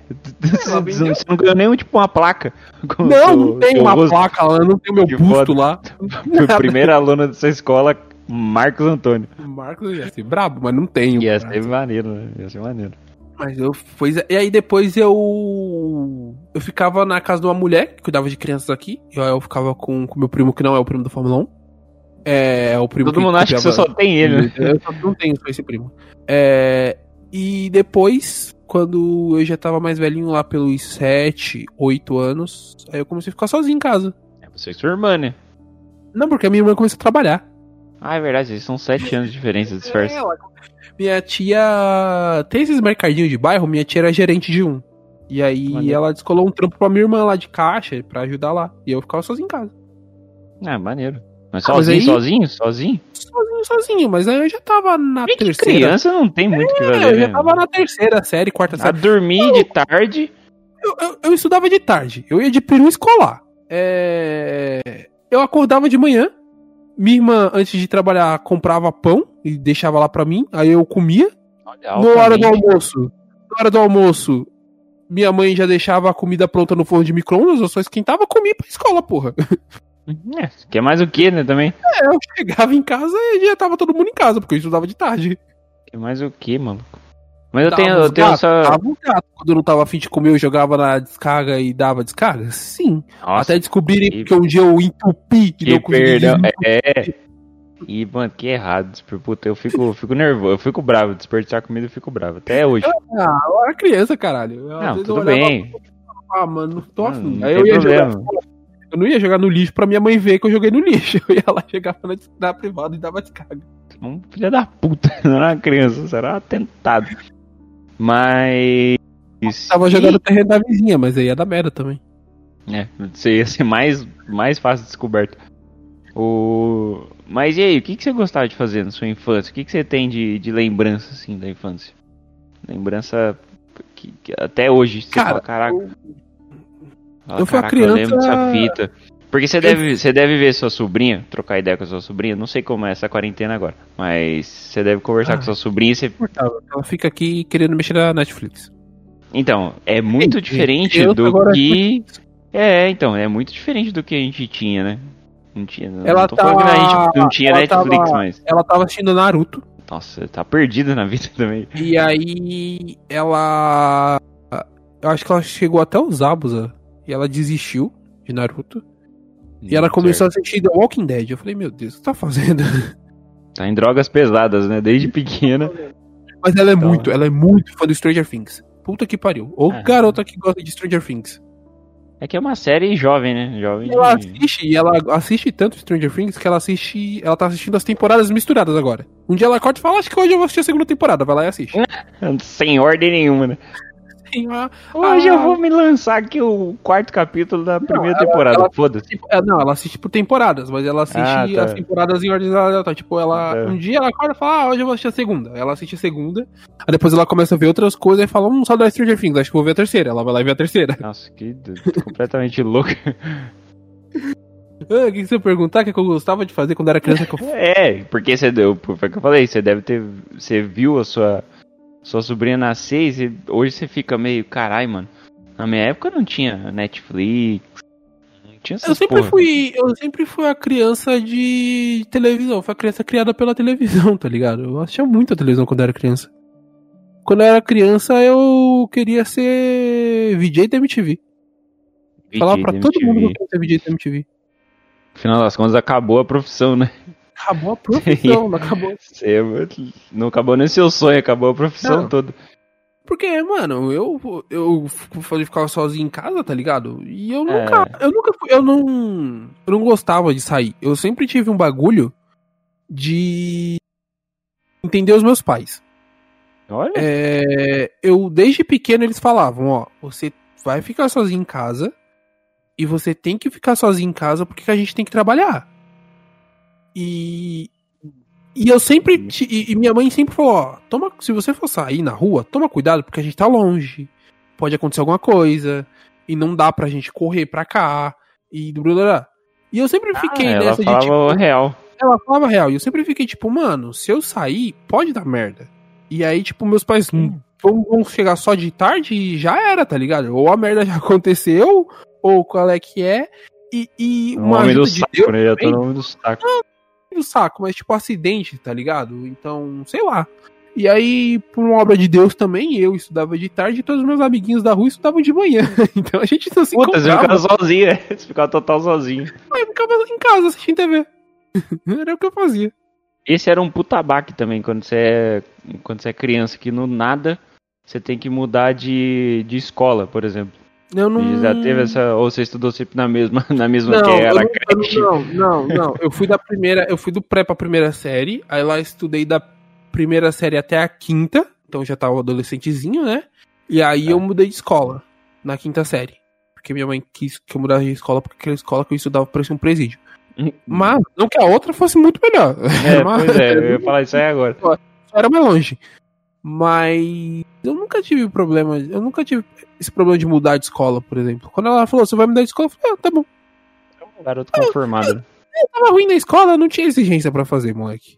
[SPEAKER 2] Ela vendeu.
[SPEAKER 1] Você não ganhou nenhum, tipo, uma placa. com
[SPEAKER 2] Não, não tem uma
[SPEAKER 1] rosto.
[SPEAKER 2] placa lá, não tem meu
[SPEAKER 1] Que
[SPEAKER 2] busto lá.
[SPEAKER 1] Foi o primeiro aluno dessa escola, Marcos Antônio.
[SPEAKER 2] Marcos ia ser brabo, mas não tenho.
[SPEAKER 1] Ia ser maneiro, né? Ia ser maneiro.
[SPEAKER 2] Mas eu pois é, E aí depois eu. Eu ficava na casa de uma mulher que cuidava de crianças aqui. E aí eu ficava com o meu primo, que não é o primo do Fórmula 1. É, o primo
[SPEAKER 1] Todo mundo acha que você só tem ele, né?
[SPEAKER 2] Eu só não tenho só esse primo. É, E depois, quando eu já tava mais velhinho lá pelos 7, 8 anos, aí eu comecei a ficar sozinho em casa.
[SPEAKER 1] É você e sua irmã, né?
[SPEAKER 2] Não, porque a minha irmã começou a trabalhar.
[SPEAKER 1] Ah, é verdade, eles são sete anos de diferença de disfarce.
[SPEAKER 2] É, minha tia. Tem esses mercadinhos de bairro, minha tia era gerente de um. E aí
[SPEAKER 1] Maneiro.
[SPEAKER 2] ela descolou um trampo pra minha irmã lá de caixa pra ajudar lá. E eu ficava sozinho em casa.
[SPEAKER 1] Ah, maneiro. Mas
[SPEAKER 2] Ah, mas
[SPEAKER 1] sozinho,
[SPEAKER 2] aí-
[SPEAKER 1] sozinho, sozinho?
[SPEAKER 2] Sozinho, sozinho, mas aí eu já tava na
[SPEAKER 1] que
[SPEAKER 2] terceira.
[SPEAKER 1] criança não tem muito o que
[SPEAKER 2] É,
[SPEAKER 1] fazer,
[SPEAKER 2] eu já
[SPEAKER 1] né?
[SPEAKER 2] tava na terceira série, quarta
[SPEAKER 1] A
[SPEAKER 2] série.
[SPEAKER 1] dormir de tarde.
[SPEAKER 2] Eu, eu, eu estudava de tarde. Eu ia de peru escolar. É... Eu acordava de manhã. Minha irmã, antes de trabalhar, comprava pão e deixava lá pra mim. Aí eu comia.
[SPEAKER 1] Olha,
[SPEAKER 2] Na hora do almoço. Na hora do almoço, minha mãe já deixava a comida pronta no forno de micro-ondas. Eu só esquentava e comia pra escola, porra.
[SPEAKER 1] É, quer mais o que, né, também?
[SPEAKER 2] É, eu chegava em casa e já tava todo mundo em casa, porque eu estudava de tarde.
[SPEAKER 1] Quer mais o que, maluco? Mas eu
[SPEAKER 2] Dava
[SPEAKER 1] tenho, eu tenho só...
[SPEAKER 2] Os gatos. Quando eu não tava afim de comer, eu jogava na descarga e dava descarga? Sim.
[SPEAKER 1] Nossa,
[SPEAKER 2] Até descobrirem
[SPEAKER 1] que-
[SPEAKER 2] que um dia eu entupi
[SPEAKER 1] que
[SPEAKER 2] consegui
[SPEAKER 1] perdão.
[SPEAKER 2] desentupir.
[SPEAKER 1] É. E, mano, que errado. Tipo, Puta, eu fico, eu fico nervoso, eu fico bravo. Desperdiçar comida, eu fico bravo. Até hoje.
[SPEAKER 2] Ah, eu era criança, caralho. Eu,
[SPEAKER 1] Não, tudo bem.
[SPEAKER 2] Ah, mano, não tô afim. Aí eu ia
[SPEAKER 1] problema.
[SPEAKER 2] jogar. Eu não ia jogar no lixo pra minha mãe ver que eu joguei no lixo. Eu ia lá, chegava na, na privada e dava descarga.
[SPEAKER 1] Um filho da puta, não era uma criança, isso era um atentado. Mas.
[SPEAKER 2] Tava jogando no terreno da vizinha, mas aí ia dar merda também.
[SPEAKER 1] É, você ia ser mais, mais fácil de descoberto. O... Mas e aí, o que, que você gostava de fazer na sua infância? O que, que você tem de, de lembrança, assim, da infância? Lembrança que, que até hoje você
[SPEAKER 2] Cara,
[SPEAKER 1] fala, caraca,
[SPEAKER 2] eu-
[SPEAKER 1] fala,
[SPEAKER 2] eu fui
[SPEAKER 1] "Caraca, eu lembro
[SPEAKER 2] criança-
[SPEAKER 1] dessa fita. Porque você deve, você deve ver sua sobrinha, trocar ideia com sua sobrinha, não sei como é essa quarentena agora, mas você deve conversar
[SPEAKER 2] Ah.
[SPEAKER 1] com sua sobrinha e você...
[SPEAKER 2] Ela fica aqui querendo mexer na Netflix.
[SPEAKER 1] Então, é muito
[SPEAKER 2] Sim,
[SPEAKER 1] diferente do
[SPEAKER 2] é
[SPEAKER 1] que... É, então, é muito diferente do que a gente tinha, né? Não tinha,
[SPEAKER 2] Ela
[SPEAKER 1] não tô falando que a gente não tinha
[SPEAKER 2] ela
[SPEAKER 1] Netflix,
[SPEAKER 2] tava-
[SPEAKER 1] mas...
[SPEAKER 2] Ela tava assistindo Naruto.
[SPEAKER 1] Nossa, tá perdida na vida também.
[SPEAKER 2] E aí ela. Eu acho que ela chegou até os Abusa. E ela desistiu de Naruto. E ela começou a assistir The Walking Dead. Eu falei, meu Deus, o que você tá fazendo?
[SPEAKER 1] Tá em drogas pesadas, né? Desde pequena.
[SPEAKER 2] Mas ela é
[SPEAKER 1] Então.
[SPEAKER 2] muito, ela é muito fã do Stranger Things. Puta que pariu. Ou
[SPEAKER 1] Ah.
[SPEAKER 2] garota que gosta de Stranger Things.
[SPEAKER 1] É que é uma série jovem, né? Jovem.
[SPEAKER 2] E ela assiste, e ela assiste tanto Stranger Things que ela assiste. Ela tá assistindo as temporadas misturadas agora. Um dia ela acorda e fala, acho que hoje eu vou assistir a segunda temporada. Vai lá e assiste.
[SPEAKER 1] Sem ordem nenhuma, né? Hoje
[SPEAKER 2] Ah.
[SPEAKER 1] eu vou me lançar aqui o quarto capítulo da primeira
[SPEAKER 2] ela-
[SPEAKER 1] temporada. Foda-se.
[SPEAKER 2] É, não, ela assiste por temporadas, mas ela assiste
[SPEAKER 1] Ah, tá.
[SPEAKER 2] as temporadas em ordem aleatória. Tipo, ela.
[SPEAKER 1] É.
[SPEAKER 2] Um dia ela acorda e fala, ah, hoje eu vou assistir a segunda. Ela assiste a segunda. Aí depois ela começa a ver outras coisas e fala, hum, só da Stranger Things, acho que vou ver a terceira. Ela vai lá e vê a terceira.
[SPEAKER 1] Nossa, que completamente louco.
[SPEAKER 2] Ah, o que que você perguntar? O que eu gostava de fazer quando era criança? Que eu...
[SPEAKER 1] É, porque você deu. Foi o que eu falei, você deve ter. Você viu a sua. Sua sobrinha nascer e hoje você fica meio. Carai, mano. Na minha época não tinha Netflix. Não tinha essas
[SPEAKER 2] Eu sempre
[SPEAKER 1] porra.
[SPEAKER 2] fui. Eu sempre fui a criança de televisão. Foi a criança criada pela televisão, tá ligado? Eu assistia muito a televisão quando eu era criança. Quando eu era criança, eu queria ser VJ da MTV. Falava
[SPEAKER 1] VJ
[SPEAKER 2] pra
[SPEAKER 1] da
[SPEAKER 2] todo mundo que eu queria ser VJ da MTV.
[SPEAKER 1] No final das contas, acabou a profissão, né?
[SPEAKER 2] Acabou a profissão, não acabou.
[SPEAKER 1] Você não acabou nem seu sonho, acabou a profissão
[SPEAKER 2] Não.
[SPEAKER 1] toda.
[SPEAKER 2] Porque, mano, eu, eu ficava sozinho em casa, tá ligado? E eu
[SPEAKER 1] É.
[SPEAKER 2] nunca. Eu nunca fui. Eu não. Eu não gostava de sair. Eu sempre tive um bagulho de entender os meus pais.
[SPEAKER 1] Olha.
[SPEAKER 2] É, eu, desde pequeno, eles falavam, ó, você vai ficar sozinho em casa e você tem que ficar sozinho em casa porque a gente tem que trabalhar. E, e eu sempre, e, e minha mãe sempre falou, ó, toma, se você for sair na rua, toma cuidado porque a gente tá longe, pode acontecer alguma coisa e não dá pra gente correr pra cá e blá, blá, blá. E eu sempre fiquei
[SPEAKER 1] Ah, ela
[SPEAKER 2] nessa de
[SPEAKER 1] falava
[SPEAKER 2] tipo,
[SPEAKER 1] real.
[SPEAKER 2] ela falava real. E eu sempre fiquei tipo, mano, se eu sair, pode dar merda. E aí, tipo, meus pais hum, vão, vão chegar só de tarde e já era, tá ligado? Ou a merda já aconteceu, ou qual é que é. E, e
[SPEAKER 1] O
[SPEAKER 2] uma
[SPEAKER 1] homem do
[SPEAKER 2] de
[SPEAKER 1] saco,
[SPEAKER 2] Deus
[SPEAKER 1] né? Já no homem do saco.
[SPEAKER 2] Do saco, mas tipo acidente, tá ligado? Então, sei lá. E aí, por uma obra de Deus também, eu estudava de tarde e todos os meus amiguinhos da rua estudavam de manhã. Então a gente não se
[SPEAKER 1] Puta, você
[SPEAKER 2] encontrava.
[SPEAKER 1] ficava sozinho, né? Você ficava total sozinho.
[SPEAKER 2] Aí eu ficava em casa assistindo TV. Era o que eu fazia.
[SPEAKER 1] esse era um putabaque também, quando você é, quando você é criança, que no nada você tem que mudar de, de escola, por exemplo.
[SPEAKER 2] Eu não.
[SPEAKER 1] E já teve essa. Ou você estudou sempre na mesma, na mesma
[SPEAKER 2] Não,
[SPEAKER 1] que era creche?
[SPEAKER 2] não, não, não. Eu fui da primeira, eu fui do pré pra primeira série, aí lá estudei da primeira série até a quinta, então já tava adolescentezinho, né? E aí
[SPEAKER 1] Tá.
[SPEAKER 2] eu mudei de escola na quinta série. Porque minha mãe quis que eu mudasse de escola, porque aquela escola que eu estudava parecia um presídio. Mas, não que a outra fosse muito melhor.
[SPEAKER 1] É,
[SPEAKER 2] Mas-
[SPEAKER 1] pois é, eu ia falar isso aí agora.
[SPEAKER 2] era mais longe. Mas eu nunca tive problema, eu nunca tive esse problema de mudar de escola, por exemplo. Quando ela falou, você vai mudar de escola, eu falei, ah, tá bom.
[SPEAKER 1] Garoto conformado. né?
[SPEAKER 2] Eu tava ruim na escola, não tinha exigência pra fazer, moleque.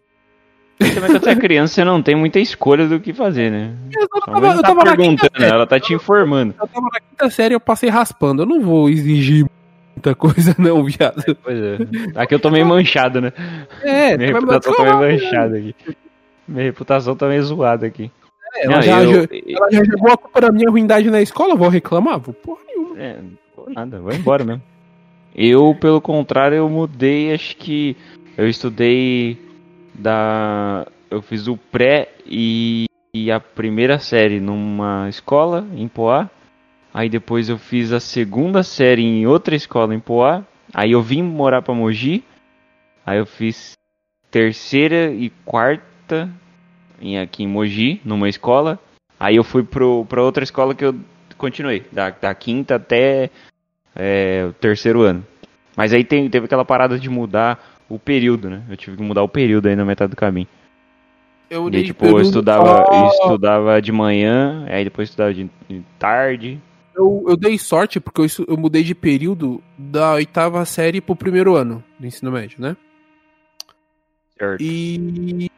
[SPEAKER 1] Também quando você é criança, você não tem muita escolha do que fazer, né?
[SPEAKER 2] Eu tava,
[SPEAKER 1] mãe
[SPEAKER 2] eu
[SPEAKER 1] tá
[SPEAKER 2] tava quinta
[SPEAKER 1] perguntando,
[SPEAKER 2] série,
[SPEAKER 1] ela tá te informando.
[SPEAKER 2] eu tava na quinta série, eu passei raspando. Eu não vou exigir muita coisa, não, viado.
[SPEAKER 1] Pois é. Aqui eu tô meio manchado, né?
[SPEAKER 2] É,
[SPEAKER 1] Minha reputação tá meio
[SPEAKER 2] escola,
[SPEAKER 1] manchada aqui. Minha reputação tá meio zoada aqui.
[SPEAKER 2] é, ela,
[SPEAKER 1] Não,
[SPEAKER 2] já,
[SPEAKER 1] eu-
[SPEAKER 2] já- ela já jogou a culpa da minha ruindade na escola, eu vou reclamar? Vou porra nenhuma.
[SPEAKER 1] É, não vou nada, vai embora mesmo. Eu, pelo contrário, eu mudei, acho que eu estudei da. Eu fiz o pré e, e a primeira série numa escola em Poá. Aí depois eu fiz a segunda série em outra escola em Poá. Aí eu vim morar pra Mogi. Aí eu fiz terceira e quarta em, aqui em Mogi, numa escola. Aí eu fui pro, pra outra escola que eu continuei, da, da quinta até é, o terceiro ano. Mas aí tem, teve aquela parada de mudar o período, né? Eu tive que mudar o período aí na metade do caminho.
[SPEAKER 2] Eu
[SPEAKER 1] E aí, tipo, eu estudava, estudava de manhã, aí depois estudava de, de tarde.
[SPEAKER 2] Eu, eu dei sorte porque eu, eu mudei de período da oitava série pro primeiro ano do ensino médio, né?
[SPEAKER 1] Certo.
[SPEAKER 2] E,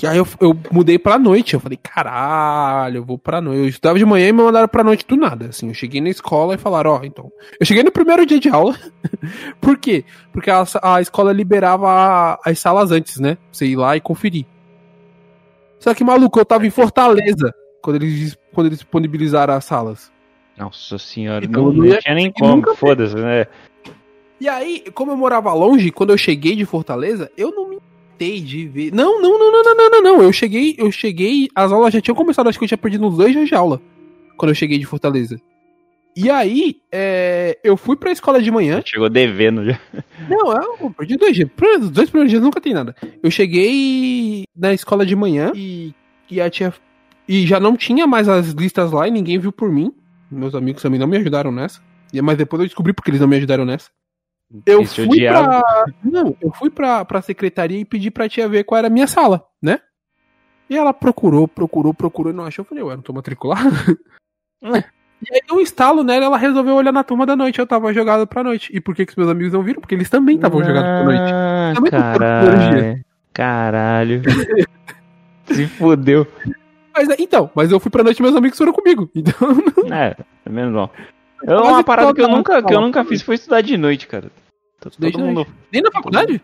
[SPEAKER 2] e aí eu, eu mudei pra noite. Eu falei, caralho, eu vou pra noite. Eu estudava de manhã e me mandaram pra noite do nada. Assim, eu cheguei na escola e falaram, ó, então. Eu cheguei no primeiro dia de aula. Por quê? Porque a, a escola liberava a- as salas antes, né? Pra você ir lá e conferir. Só que, maluco, eu tava em Fortaleza quando eles, quando eles disponibilizaram as salas.
[SPEAKER 1] Nossa senhora,
[SPEAKER 2] Então,
[SPEAKER 1] não,
[SPEAKER 2] não
[SPEAKER 1] tinha nem como, foda-se, né?
[SPEAKER 2] E aí, como eu morava longe, quando eu cheguei de Fortaleza, eu não me intei de ver. Não, não, não, não, não, não, não, não. Eu cheguei, eu cheguei, as aulas já tinham começado, acho que eu tinha perdido uns dois dias de aula quando eu cheguei de Fortaleza. E aí, é, eu fui pra escola de manhã.
[SPEAKER 1] Chegou devendo já.
[SPEAKER 2] Não, eu perdi dois dias. Os dois primeiros dias nunca tem nada. Eu cheguei na escola de manhã e, e a tia. E já não tinha mais as listas lá e ninguém viu por mim. Meus amigos também não me ajudaram nessa. E- Mas depois eu descobri porque eles não me ajudaram nessa. Eu
[SPEAKER 1] Esse
[SPEAKER 2] fui pra. Não, eu fui pra, pra secretaria e pedi pra tia ver qual era a minha sala, né? E ela procurou, procurou, procurou e não achou. Eu falei, ué, não tô matriculado? e aí um estalo nela, ela resolveu olhar na turma da noite. Eu tava jogado pra noite. E por que, que os meus amigos não viram? Porque eles também estavam jogados pra noite.
[SPEAKER 1] Ah,
[SPEAKER 2] Também
[SPEAKER 1] caralho. Caralho. Se fudeu.
[SPEAKER 2] Mas, é, então, mas eu fui pra noite e meus amigos foram comigo. Então,
[SPEAKER 1] É, é menos mal. Eu, uma parada que eu nunca, que eu nunca fiz foi estudar de noite, cara. Todo
[SPEAKER 2] de
[SPEAKER 1] mundo...
[SPEAKER 2] nem na faculdade?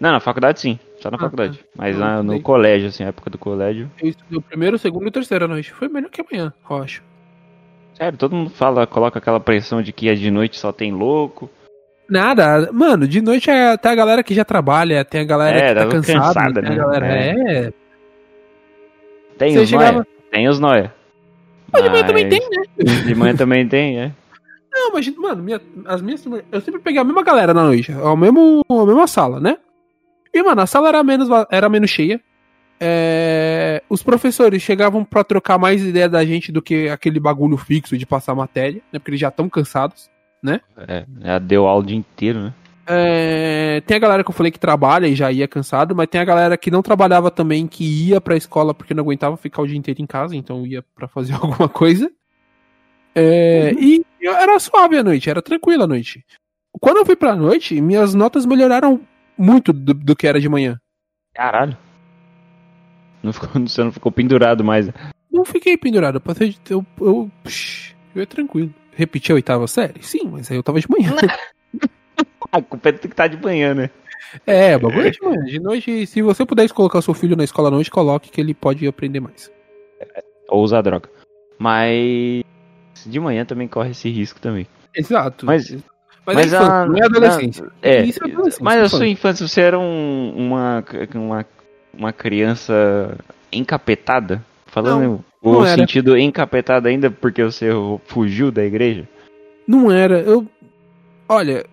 [SPEAKER 1] Não, na faculdade sim, só na
[SPEAKER 2] Ah,
[SPEAKER 1] faculdade. Mas
[SPEAKER 2] Eu
[SPEAKER 1] na- no colégio, assim, época do colégio.
[SPEAKER 2] Eu estudei o primeiro, o segundo e o terceiro à noite. Foi melhor que amanhã, eu acho.
[SPEAKER 1] Sério, todo mundo fala, coloca aquela pressão de que é de noite só tem louco.
[SPEAKER 2] Nada, mano, de noite é, tem a galera que já trabalha, tem a galera
[SPEAKER 1] É,
[SPEAKER 2] que tá
[SPEAKER 1] tá
[SPEAKER 2] cansada,
[SPEAKER 1] cansada,
[SPEAKER 2] tem a
[SPEAKER 1] né?
[SPEAKER 2] galera, é.
[SPEAKER 1] Tem
[SPEAKER 2] Você
[SPEAKER 1] os
[SPEAKER 2] chegava-?
[SPEAKER 1] Tem os nóia.
[SPEAKER 2] Mas de manhã também
[SPEAKER 1] Mas-
[SPEAKER 2] tem, né?
[SPEAKER 1] De manhã também tem, é.
[SPEAKER 2] Não, mas, mano, minha- as minhas. Eu sempre peguei a mesma galera na noite, ao mesmo, a mesma sala, né? E, mano, a sala era menos, era menos cheia. É, os professores chegavam pra trocar mais ideia da gente do que aquele bagulho fixo de passar matéria, né? Porque eles já estão cansados.
[SPEAKER 1] É, já deu aula o dia inteiro, né?
[SPEAKER 2] É, tem a galera que eu falei que trabalha e já ia cansado, mas tem a galera que não trabalhava também, que ia pra escola porque não aguentava ficar o dia inteiro em casa, então ia pra fazer alguma coisa. É, E era suave a noite, era tranquila a noite. Quando eu fui pra noite, minhas notas melhoraram muito do, do que era de manhã.
[SPEAKER 1] Caralho. Não ficou, você não ficou pendurado mais.
[SPEAKER 2] Não fiquei pendurado, eu passei de. Eu, eu, eu ia tranquilo. Repeti a oitava série? Sim, mas aí eu tava de manhã.
[SPEAKER 1] A culpa é do que tá de manhã, né?
[SPEAKER 2] É, o bagulho é de manhã. De noite, se você puder colocar seu filho na escola à noite, coloque que ele pode aprender mais.
[SPEAKER 1] Ou usar droga. Mas de manhã também corre esse risco também.
[SPEAKER 2] Exato.
[SPEAKER 1] Mas-
[SPEAKER 2] mas,
[SPEAKER 1] mas
[SPEAKER 2] é
[SPEAKER 1] a-
[SPEAKER 2] não é adolescência.
[SPEAKER 1] É,
[SPEAKER 2] Isso é adolescência,
[SPEAKER 1] mas a sua infância você era um- uma, uma uma criança encapetada? Falando
[SPEAKER 2] não
[SPEAKER 1] o sentido encapetada ainda porque você fugiu da igreja?
[SPEAKER 2] Não era. Eu. Olha.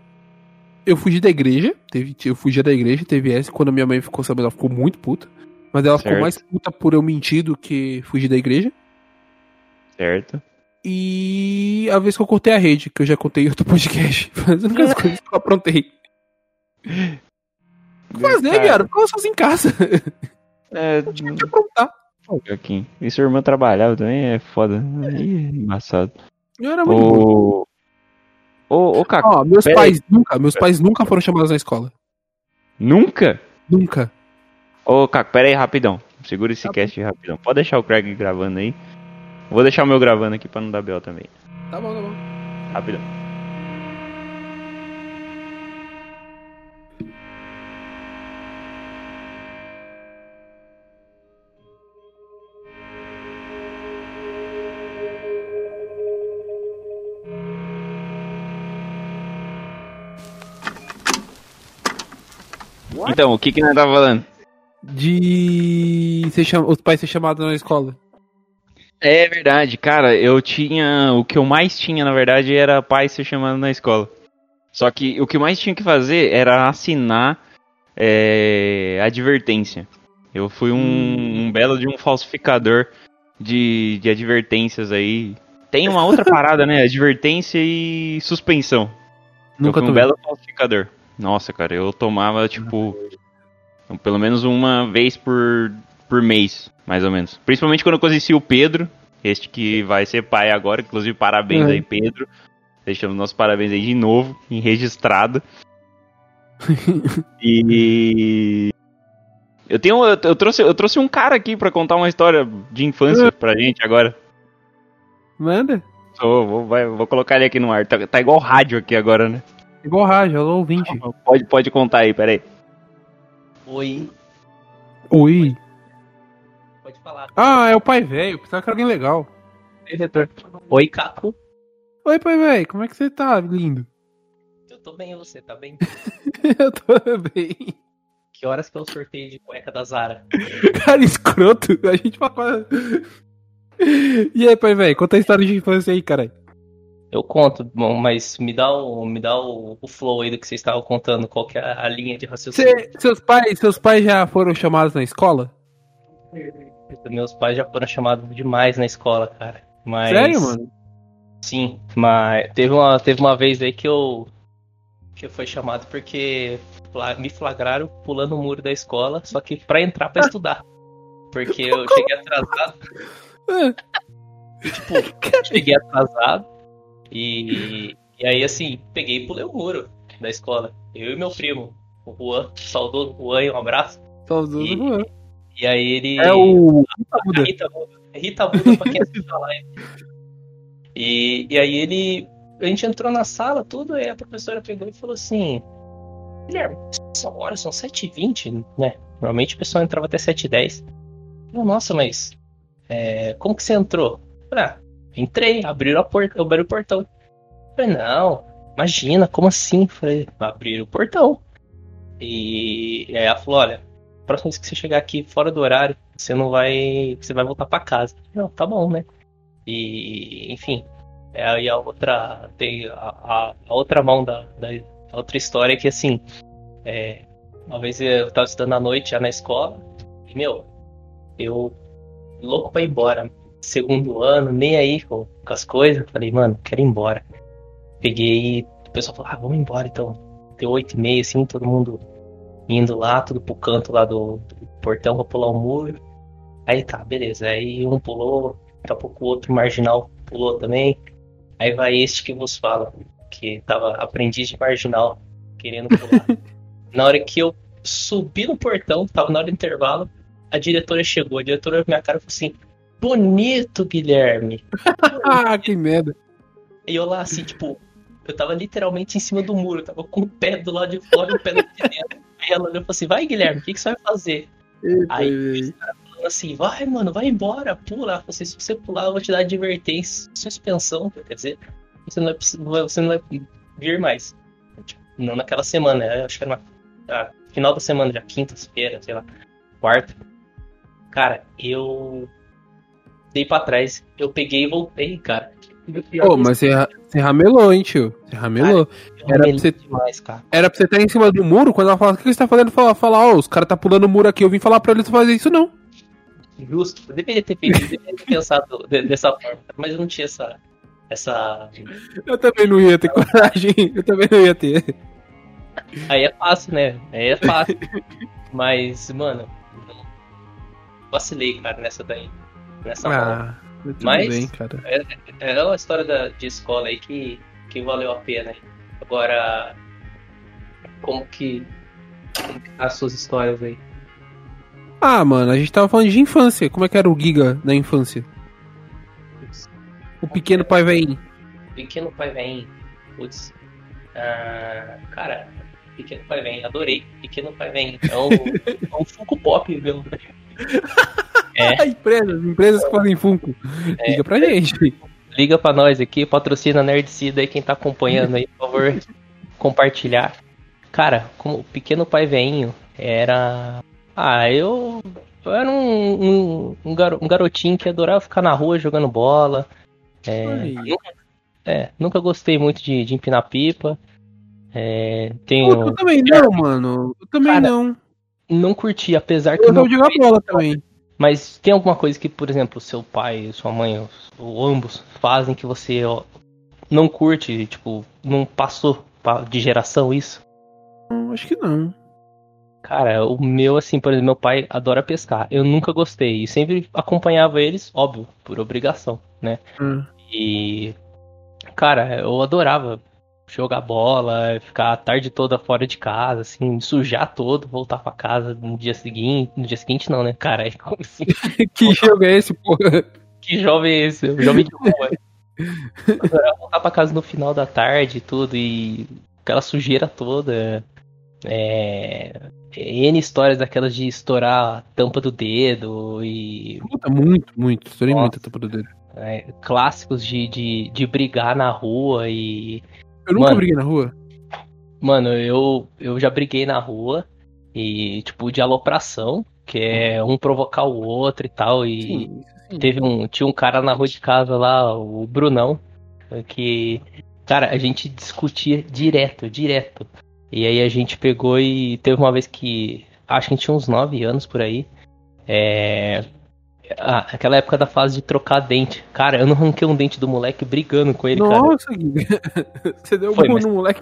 [SPEAKER 2] Eu fugi da igreja. Teve, eu fugi da igreja, teve essa. Quando a minha mãe ficou sabendo, ela ficou muito puta. Mas ela ficou
[SPEAKER 1] Certo.
[SPEAKER 2] mais puta por eu mentir do que fugir da igreja.
[SPEAKER 1] Certo?
[SPEAKER 2] E a vez que eu cortei a rede, que eu já contei em outro podcast. As únicas coisas que eu aprontei. Fazer,
[SPEAKER 1] Cara,
[SPEAKER 2] viado, porque eu sozinho em casa.
[SPEAKER 1] É,
[SPEAKER 2] Tinha que aprontar.
[SPEAKER 1] Joaquim. E sua irmã trabalhava também, é foda. É embaçado.
[SPEAKER 2] Eu era muito bom.
[SPEAKER 1] Ô. Ô, ô, Caco,
[SPEAKER 2] Ó, meus pais nunca, meus pais nunca foram chamados na escola.
[SPEAKER 1] nunca?
[SPEAKER 2] Nunca.
[SPEAKER 1] Ô, Caco, pera aí, rapidão. Segura esse
[SPEAKER 2] Tá
[SPEAKER 1] cast rapidão. Pode deixar o Craig gravando aí. Vou deixar o meu gravando aqui pra não dar B.O. também.
[SPEAKER 2] Tá bom, tá bom.
[SPEAKER 1] Rapidão. Então, o que que nós tava falando?
[SPEAKER 2] De ser cham... os pais ser chamados na escola.
[SPEAKER 1] É verdade, cara, eu tinha. O que eu mais tinha, na verdade, era pai ser chamado na escola. Só que o que eu mais tinha que fazer era assinar é, advertência. Eu fui um, um belo de um falsificador de, de advertências aí. Tem uma outra parada, né? Advertência e suspensão.
[SPEAKER 2] Nunca
[SPEAKER 1] eu fui um belo falsificador. Nossa, cara, eu tomava, tipo, pelo menos uma vez por, por mês, mais ou menos. Principalmente quando eu conheci o Pedro, este que vai ser pai agora, inclusive parabéns
[SPEAKER 2] Uhum.
[SPEAKER 1] aí, Pedro. Deixamos nossos parabéns aí de novo, em registrado. e eu tenho eu, eu trouxe eu trouxe um cara aqui pra contar uma história de infância pra gente agora.
[SPEAKER 2] Manda.
[SPEAKER 1] Só vou, vai- vou colocar ele aqui no ar. Tá, tá igual rádio aqui agora, né?
[SPEAKER 2] Igual rádio, alô ouvinte.
[SPEAKER 1] Pode, pode contar aí, peraí.
[SPEAKER 3] Oi,
[SPEAKER 2] Oi.
[SPEAKER 3] Falar.
[SPEAKER 2] Ah, é o pai velho. Pensava que era alguém legal.
[SPEAKER 3] Oi, Caco.
[SPEAKER 2] Oi, pai velho. Como é que você tá, lindo?
[SPEAKER 3] Eu tô bem, e você tá bem?
[SPEAKER 2] Eu tô bem.
[SPEAKER 3] Que horas que é o sorteio de cueca da Zara?
[SPEAKER 2] Cara, escroto. A gente fala. E aí, pai velho? Conta a história de infância aí, caralho.
[SPEAKER 3] Eu conto, bom, mas me dá o, me dá o, o flow aí do que vocês estavam contando, qual que é a linha de raciocínio.
[SPEAKER 2] Cê- seus, pais, seus pais já foram chamados na escola?
[SPEAKER 3] Meus pais já foram chamados demais na escola, cara. Mas,
[SPEAKER 2] Sério, mano?
[SPEAKER 3] Sim, mas teve uma, teve uma vez aí que eu que eu fui chamado porque me flagraram pulando o muro da escola, só que pra entrar pra estudar. Porque eu cheguei atrasado.
[SPEAKER 2] É.
[SPEAKER 3] tipo, cheguei atrasado e, e aí assim, peguei e pulei o muro da escola. Eu e meu primo, o Juan, saudoso Juan, um abraço.
[SPEAKER 2] Saudoso
[SPEAKER 3] E-
[SPEAKER 2] Juan.
[SPEAKER 3] E aí ele.
[SPEAKER 2] É o.
[SPEAKER 3] A Rita Buda. Rita Buda pra quem assiste a live. E, e aí ele. A gente entrou na sala, tudo, aí a professora pegou e falou assim: Guilherme, são horas, são 7h20, né? Normalmente o pessoal entrava até 7h10. Eu, Nossa, mas. é, como que você entrou? Eu ah, entrei, abriram a porta, abriram o portão. Eu Falei, não, imagina, como assim? Eu Falei, abriram o portão. E, e aí ela falou, olha, próxima vez que você chegar aqui fora do horário, você não vai. Você vai voltar pra casa. Não, tá bom, né? E, enfim. é, Aí a outra. Tem a, a- outra mão da, da outra história é que assim. é, uma vez eu tava estudando à noite já na escola. E, meu, eu. Louco pra ir embora. Segundo ano, nem aí com, as coisas. Falei, mano, quero ir embora. Peguei o pessoal falou, ah, vamos embora então. Deu oito e meia, assim, todo mundo indo lá, tudo pro canto lá do, do portão pra pular o muro. Aí tá, beleza. Aí um pulou, daqui a pouco o outro marginal pulou também. Aí vai este que vos fala, que tava aprendiz de marginal, querendo pular. na hora que eu subi no portão, tava na hora do intervalo, a diretora chegou. A diretora olhou minha cara e falou assim: Bonito, Guilherme.
[SPEAKER 2] Ah, que merda.
[SPEAKER 3] E eu lá, assim, tipo, eu tava literalmente em cima do muro, tava com o pé do lado de fora e o pé do lado de dentro. Aí ela olhou e falou assim: Vai, Guilherme, o que, que você vai fazer? Aí, falando assim, vai, mano, vai embora, pula. Ela falou assim, se você pular, eu vou te dar advertência, suspensão, quer dizer, você não vai, você não vai vir mais. Tipo, não naquela semana, né? acho que era na, na final da semana, já quinta-feira, sei lá. quarto. Cara, eu dei pra trás. Eu peguei e voltei, cara.
[SPEAKER 2] Pô, mas você, ra- você ramelou, hein, tio? Você ramelou. Era pra você-
[SPEAKER 3] demais.
[SPEAKER 2] Era pra você estar em cima do muro, quando ela fala, o que você tá fazendo? Fala, fala, ó, os caras tá pulando o muro aqui, eu vim falar pra eles fazer isso não.
[SPEAKER 3] Justo. Eu deveria ter feito, deveria ter pensado de- dessa forma, mas eu não tinha essa. Essa.
[SPEAKER 2] Eu também não ia ter coragem, eu também não ia ter.
[SPEAKER 3] Aí é fácil, né? Aí é fácil. Mas, mano, vacilei, cara, nessa daí. Nessa.
[SPEAKER 2] Ah,
[SPEAKER 3] Mas-
[SPEAKER 2] bem, cara.
[SPEAKER 3] É uma história da, de escola aí que, que valeu a pena. Agora, como que. Como que tá as suas histórias aí?
[SPEAKER 2] Ah, mano, a gente tava falando de infância. Como é que era o Giga na infância? O pequeno pai vem.
[SPEAKER 3] Pequeno Pai Vem. Putz. Ah, cara, Pequeno Pai Vem, adorei. Pequeno Pai Vem. É um, é um Funko Pop, meu. É,
[SPEAKER 2] empresas, empresas que fazem Funko. Liga pra gente.
[SPEAKER 3] liga pra nós aqui, patrocina Nerdcida aí, quem tá acompanhando aí, por favor, compartilhar. Cara, como o Pequeno Pai Veinho era. Ah, eu. Eu era um, um, um garo- garotinho que adorava ficar na rua jogando bola. É, nunca, é, nunca gostei muito de, de empinar pipa. É, tenho.
[SPEAKER 2] Eu também não, mano. Eu também
[SPEAKER 3] Cara,
[SPEAKER 2] não.
[SPEAKER 3] Não curti, apesar que.
[SPEAKER 2] Eu
[SPEAKER 3] meu
[SPEAKER 2] não jogar bola também.
[SPEAKER 3] Mas tem alguma coisa que, por exemplo, seu pai, sua mãe, ou, ambos fazem que você ó, não curte, tipo, não passou pa- de geração isso?
[SPEAKER 2] Acho que não.
[SPEAKER 3] Cara, o meu, assim, por exemplo, meu pai adora pescar. Eu nunca gostei e sempre acompanhava eles, óbvio, por obrigação, né?
[SPEAKER 2] Hum.
[SPEAKER 3] E, cara, eu adorava jogar bola, ficar a tarde toda fora de casa, assim, sujar todo, voltar pra casa no dia seguinte. No dia seguinte, não, né? Cara, é como assim?
[SPEAKER 2] que jogo é esse, porra?
[SPEAKER 3] Que jovem é esse? Jovem de rua. Voltar pra casa no final da tarde e tudo, e aquela sujeira toda. É. N histórias daquelas de estourar a tampa do dedo e
[SPEAKER 2] Puta, muito, muito. Estourei
[SPEAKER 3] Nossa.
[SPEAKER 2] muito a tampa do dedo.
[SPEAKER 3] é, clássicos de, de, de brigar na rua e.
[SPEAKER 2] Eu nunca
[SPEAKER 3] Mano.
[SPEAKER 2] briguei na rua.
[SPEAKER 3] Mano, eu, eu já briguei na rua e, tipo, de alopração, que é um provocar o outro e tal, e.
[SPEAKER 2] Sim, sim.
[SPEAKER 3] Teve um, tinha um cara na rua de casa lá, o Brunão, que, cara, a gente discutia direto, direto. E aí a gente pegou e teve uma vez que, acho que a gente tinha uns 9 anos por aí, é... ah, aquela época da fase de trocar dente. Cara, eu não arranquei um dente do moleque brigando com ele, cara.
[SPEAKER 2] Nossa. Você deu um
[SPEAKER 3] mas-
[SPEAKER 2] no moleque.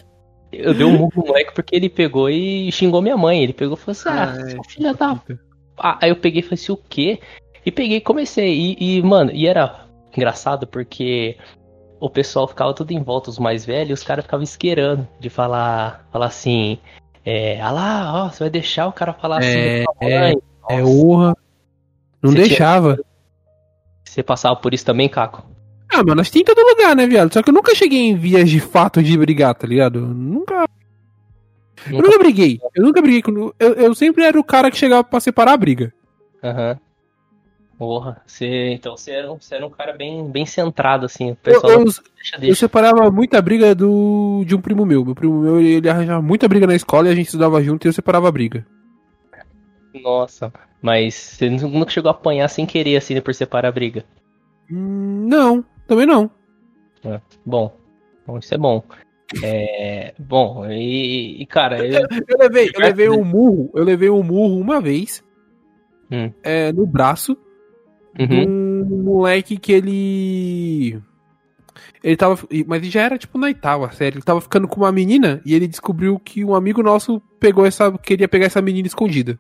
[SPEAKER 3] Eu dei um murro no moleque porque ele pegou e xingou minha mãe. Ele pegou e falou assim, ah,
[SPEAKER 2] é.
[SPEAKER 3] seu filho da Ah, aí eu peguei e falei assim, o quê? E peguei e comecei. E, mano, e era engraçado porque o pessoal ficava tudo em volta, os mais velhos, e os caras ficavam esquerando de falar, falar assim, é, ah lá, ó, você vai deixar o cara falar assim
[SPEAKER 2] É,
[SPEAKER 3] mãe?
[SPEAKER 2] É
[SPEAKER 3] Nossa,
[SPEAKER 2] honra. Não
[SPEAKER 3] Você tinha-
[SPEAKER 2] deixava.
[SPEAKER 3] Você passava por isso também, Caco?
[SPEAKER 2] Ah, mano, nós tem em todo lugar, né, viado? Só que eu nunca cheguei em vias de fato de brigar, tá ligado? Eu Nunca. Eu
[SPEAKER 3] Nunca-
[SPEAKER 2] nunca briguei. Eu nunca briguei com. Eu, eu sempre era o cara que chegava pra separar a briga.
[SPEAKER 3] Aham. Porra, você, então você era, um- você era um cara bem, bem centrado, assim. O
[SPEAKER 2] Eu,
[SPEAKER 3] pessoal
[SPEAKER 2] eu,
[SPEAKER 3] não deixa,
[SPEAKER 2] eu
[SPEAKER 3] deixa.
[SPEAKER 2] separava muita briga do de um primo meu. Meu primo meu, ele, ele arranjava muita briga na escola e a gente estudava junto e eu separava a briga.
[SPEAKER 3] Nossa, mas você nunca chegou a apanhar sem querer, assim, por separar a briga.
[SPEAKER 2] Não, também não.
[SPEAKER 3] Bom, bom, isso é bom. É, bom, e, e, cara, eu,
[SPEAKER 2] Eu levei, eu levei um murro, eu levei um murro uma vez
[SPEAKER 3] Hum.
[SPEAKER 2] é, no braço
[SPEAKER 3] Uhum.
[SPEAKER 2] um moleque que ele. Ele tava. Mas ele já era tipo na oitava série. Ele tava ficando com uma menina e ele descobriu que um amigo nosso pegou essa. queria pegar essa menina escondida.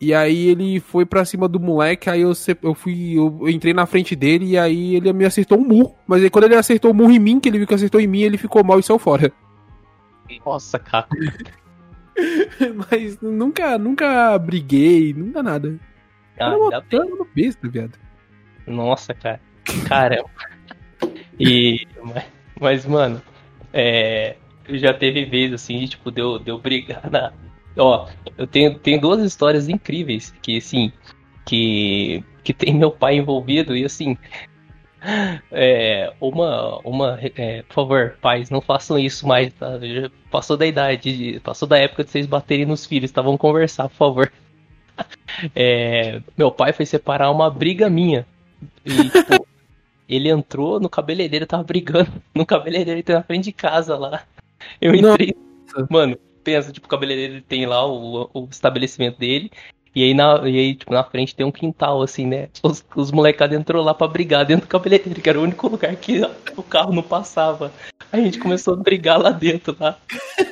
[SPEAKER 2] E aí ele foi pra cima do moleque, aí eu, eu fui. Eu entrei na frente dele e aí ele me acertou um murro. Mas aí quando ele acertou o murro em mim, que ele viu que acertou em mim, ele ficou mal e saiu fora.
[SPEAKER 3] Nossa, Caco.
[SPEAKER 2] Mas nunca, nunca briguei, nunca nada.
[SPEAKER 3] Ah,
[SPEAKER 2] uma,
[SPEAKER 3] ainda bem.
[SPEAKER 2] era uma besta, viado.
[SPEAKER 3] Nossa, cara. Caramba. E. Mas, mas, mano, é. Já teve vez assim, tipo, deu, deu brigar na. Ó, eu tenho, tenho duas histórias incríveis que, assim, que. que tem meu pai envolvido e, assim. É, uma, uma, é, por favor, pais, não façam isso mais, tá? Já passou da idade, de- passou da época de vocês baterem nos filhos, tá? Vamos conversar, por favor. É, meu pai foi separar uma briga minha. E, tipo, ele entrou no cabeleireiro, tava brigando no cabeleireiro que na frente de casa lá. Eu entrei.
[SPEAKER 2] Nossa.
[SPEAKER 3] Mano, pensa, tipo, o cabeleireiro tem lá o, o estabelecimento dele. E aí, na, e aí, tipo, na frente tem um quintal, assim, né? Os, os molecados entrou lá pra brigar dentro do cabeleireiro, que era o único lugar que o carro não passava. A gente começou a brigar lá dentro, lá.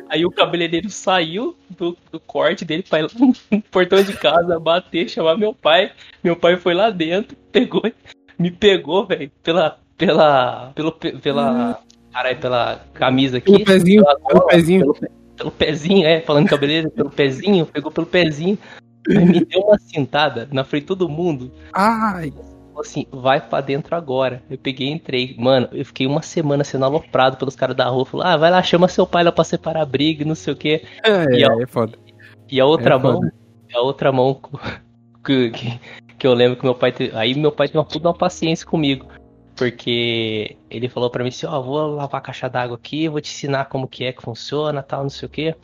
[SPEAKER 3] Aí o cabeleireiro saiu do, do corte dele pra ir lá no portão de casa, bater, chamar meu pai. Meu pai foi lá dentro, pegou, me pegou, velho, pela, pela, pelo, pela, caralho, pela camisa aqui.
[SPEAKER 2] Pelo pezinho,
[SPEAKER 3] pela
[SPEAKER 2] pelo pezinho.
[SPEAKER 3] Pelo, pelo pezinho, é, falando cabeleireiro, pelo pezinho, pegou pelo pezinho. Me deu uma cintada na frente de todo mundo.
[SPEAKER 2] Ai,
[SPEAKER 3] assim, vai pra dentro agora. Eu peguei e entrei. Mano, eu fiquei uma semana sendo aloprado pelos caras da rua. Falou, ah, vai lá, chama seu pai lá pra separar a briga não sei o quê.
[SPEAKER 2] é,
[SPEAKER 3] E a-
[SPEAKER 2] é foda.
[SPEAKER 3] E a outra
[SPEAKER 2] É
[SPEAKER 3] mão, a outra mão que, que, que eu lembro que meu pai. Aí meu pai teve uma puta paciência comigo. Porque ele falou pra mim assim, ó, vou lavar a caixa d'água aqui, vou te ensinar como que é que funciona, tal, não sei o quê.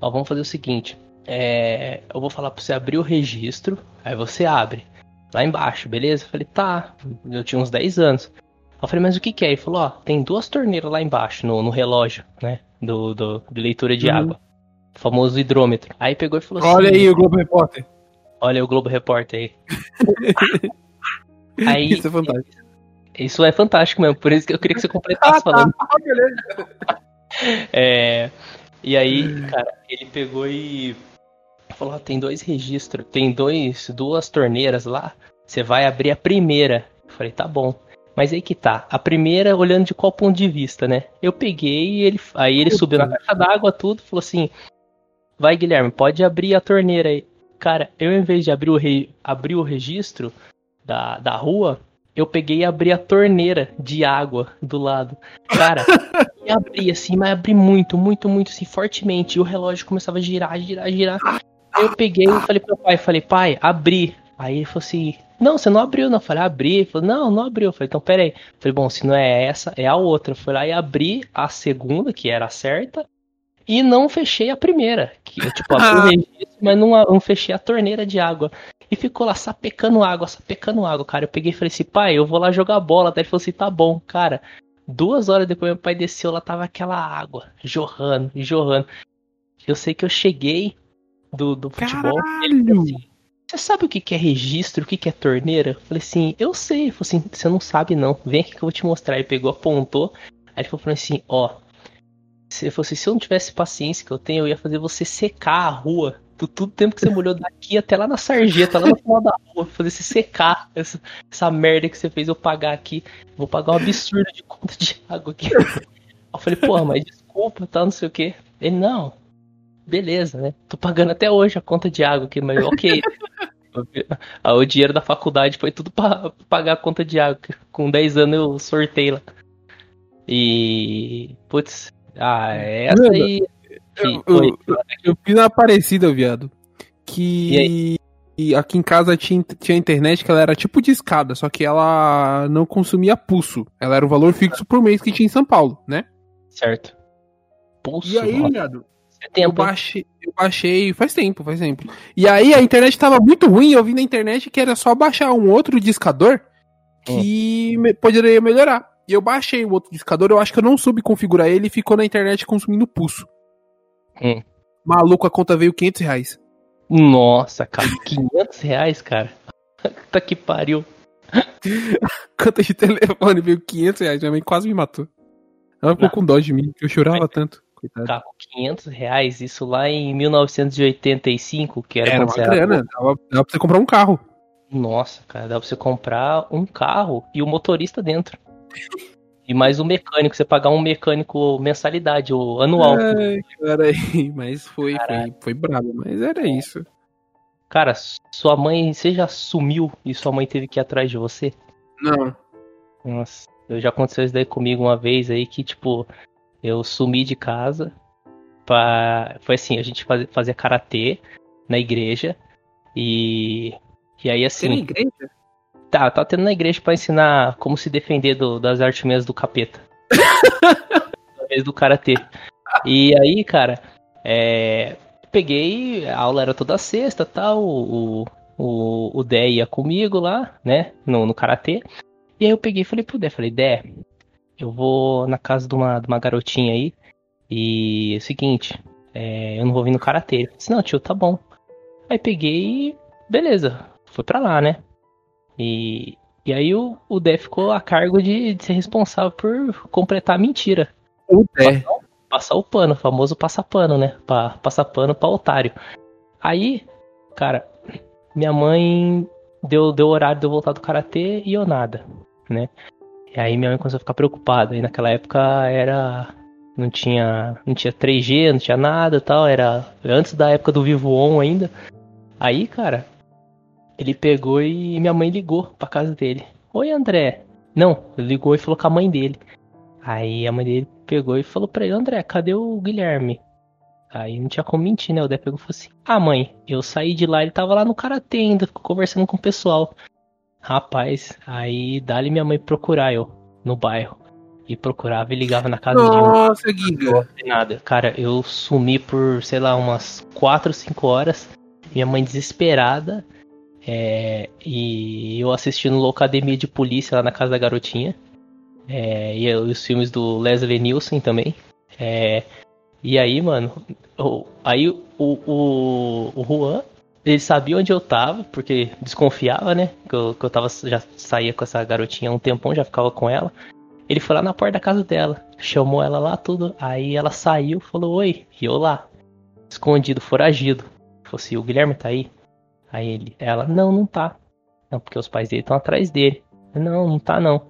[SPEAKER 3] Ó, vamos fazer o seguinte. É, eu vou falar pra você abrir o registro, aí você abre. Lá embaixo, beleza? Eu falei, tá. Eu tinha uns 10 anos. Eu falei, mas o que que é? Ele falou, ó, tem duas torneiras lá embaixo, no, no relógio, né? Do, do, de leitura de
[SPEAKER 2] Uhum.
[SPEAKER 3] água. O famoso hidrômetro. Aí pegou e falou
[SPEAKER 2] Olha
[SPEAKER 3] assim.
[SPEAKER 2] aí o Globo Repórter.
[SPEAKER 3] Olha o Globo Repórter aí. aí
[SPEAKER 2] Isso é fantástico.
[SPEAKER 3] Isso é fantástico mesmo, por isso que eu queria que você completasse falando.
[SPEAKER 2] Ah, beleza.
[SPEAKER 3] É, e aí, cara, ele pegou e falou: "Ó, tem dois registros, tem dois, duas torneiras lá. Você vai abrir a primeira. Eu falei, tá bom. Mas aí que tá. A primeira, olhando de qual ponto de vista, né? Eu peguei e ele. Aí ele subiu na caixa d'água, tudo, falou assim: Vai, Guilherme, pode abrir a torneira aí. Cara, eu em vez de abrir o, re... abrir o registro da, da rua, eu peguei e abri a torneira de água do lado. Cara, e abri assim, mas abri muito, muito, muito, assim, fortemente. E o relógio começava a girar, girar, girar. Eu peguei e falei pro meu pai, falei, pai, abri. Aí ele falou assim, não, você não abriu, não. Eu falei, abri. Ele falou, não, não abriu. Eu falei, então peraí. Eu falei, bom, se não é essa, é a outra. Eu fui lá e abri a segunda, que era a certa, e não fechei a primeira. Que eu, tipo, registro, mas não, não fechei a torneira de água. E ficou lá sapecando água, sapecando água, cara. Eu peguei e falei assim, pai, eu vou lá jogar bola. Daí ele falou assim, tá bom, cara. Duas horas depois meu pai desceu, lá tava aquela água jorrando, jorrando. Eu sei que eu cheguei do, do futebol. Assim, você sabe o que que é registro, o que que é torneira? Eu falei assim, eu sei. Ele falou assim, você não sabe não. Vem aqui que eu vou te mostrar. Ele pegou, apontou. Aí ele falou assim, ó. Se, ele falou assim, se eu não tivesse paciência que eu tenho, eu ia fazer você secar a rua. Do todo o tempo que você molhou daqui até lá na sarjeta, lá no final da rua. Fazer você secar essa, essa merda que você fez eu pagar aqui. Vou pagar um absurdo de conta de água aqui. Eu falei, porra, mas desculpa, tá, não sei o que. Ele, não, beleza, né? Tô pagando até hoje a conta de água aqui, mas ok. O dinheiro da faculdade foi tudo pra pagar a conta de água. Com 10 anos eu sortei lá. E. Putz, ah, essa
[SPEAKER 2] Mano,
[SPEAKER 3] aí.
[SPEAKER 2] Eu, eu, eu fiz uma parecida, viado. Que e aqui em casa tinha, tinha internet que ela era tipo de escada, só que ela não consumia pulso. Ela era o valor fixo por mês que tinha em São Paulo, né?
[SPEAKER 3] Certo. Pulso,
[SPEAKER 2] E aí, viado, eu baixei, eu baixei faz tempo, faz tempo. E aí a internet tava muito ruim, eu vi na internet que era só baixar um outro discador que me- poderia melhorar. E eu baixei o outro discador, eu acho que eu não soube configurar ele e ficou na internet consumindo pulso.
[SPEAKER 3] Hum.
[SPEAKER 2] Maluco, a conta veio 500 reais.
[SPEAKER 3] Nossa, cara, 500 reais, cara. Tá que pariu.
[SPEAKER 2] Conta de telefone veio 500 reais, minha mãe quase me matou. Ela ficou
[SPEAKER 3] Não.
[SPEAKER 2] com dó de mim, que eu chorava tanto. Coitado.
[SPEAKER 3] Tá, com 500 reais, isso lá em 1985, que era,
[SPEAKER 2] Era uma grana, dava, dava pra você comprar um carro.
[SPEAKER 3] Nossa, cara, dá pra você comprar um carro e o motorista dentro. E mais um mecânico, você pagar um mecânico mensalidade, ou anual.
[SPEAKER 2] Ai, cara, aí, mas foi, foi, foi brabo, mas era isso.
[SPEAKER 3] Cara, sua mãe, você já sumiu e sua mãe teve que ir atrás de você?
[SPEAKER 2] Não.
[SPEAKER 3] Nossa, eu já aconteceu isso daí comigo uma vez aí que, tipo, eu sumi de casa. Pra... Foi assim, a gente fazia, fazia karatê na igreja. E. E aí assim.
[SPEAKER 2] igreja?
[SPEAKER 3] Tá, tá tendo na igreja pra ensinar como se defender do- das artimanhas do capeta. Do karatê. E aí, cara, é, peguei, a aula era toda sexta tal, o, o, o Dé ia comigo lá, né? No, no karatê. E aí eu peguei e falei pro Dé, falei, Dé, eu vou na casa de uma, de uma garotinha aí. E é o seguinte, é, eu não vou vir no karatê. Ele disse, não, tio, tá bom. Aí peguei e beleza, fui pra lá, né? E, e aí o, o Dé ficou a cargo de, de ser responsável por completar a mentira.
[SPEAKER 2] O Dé.
[SPEAKER 3] Passar, passar o pano, o famoso passapano, né? Pra, passar pano pra otário. Aí, cara, minha mãe deu, deu horário de eu voltar do karatê e eu nada, né? E aí minha mãe começou a ficar preocupada. E naquela época era. Não tinha, não tinha 3G, não tinha nada e tal. Era antes da época do Vivo On ainda. Aí, cara, ele pegou e minha mãe ligou pra casa dele. Oi, André. Não, ligou e falou com a mãe dele. Aí a mãe dele pegou e falou pra ele, André, cadê o Guilherme? Aí não tinha como mentir, né? O Dé pegou e falou assim: Ah, mãe, eu saí de lá, ele tava lá no karatê ainda, conversando com o pessoal. Rapaz, aí dali minha mãe procurar eu no bairro. E procurava e ligava na casa de um.
[SPEAKER 2] Nossa, Giga.
[SPEAKER 3] Nada. Cara, eu sumi por, sei lá, umas 4, 5 horas. Minha mãe desesperada. É, e eu assistindo Loucademia de Polícia lá na casa da garotinha. É, e os filmes do Leslie Nielsen também. É, e aí, mano, o, aí o, o, o Juan, ele sabia onde eu tava, porque desconfiava, né? Que eu, que eu tava, já saía com essa garotinha há um tempão, já ficava com ela. Ele foi lá na porta da casa dela, chamou ela lá, tudo. Aí ela saiu, falou oi, e eu lá, escondido, foragido. Falou assim: o Guilherme tá aí? Aí ele, ela, não, não tá. Não, porque os pais dele estão atrás dele. Não, não tá não.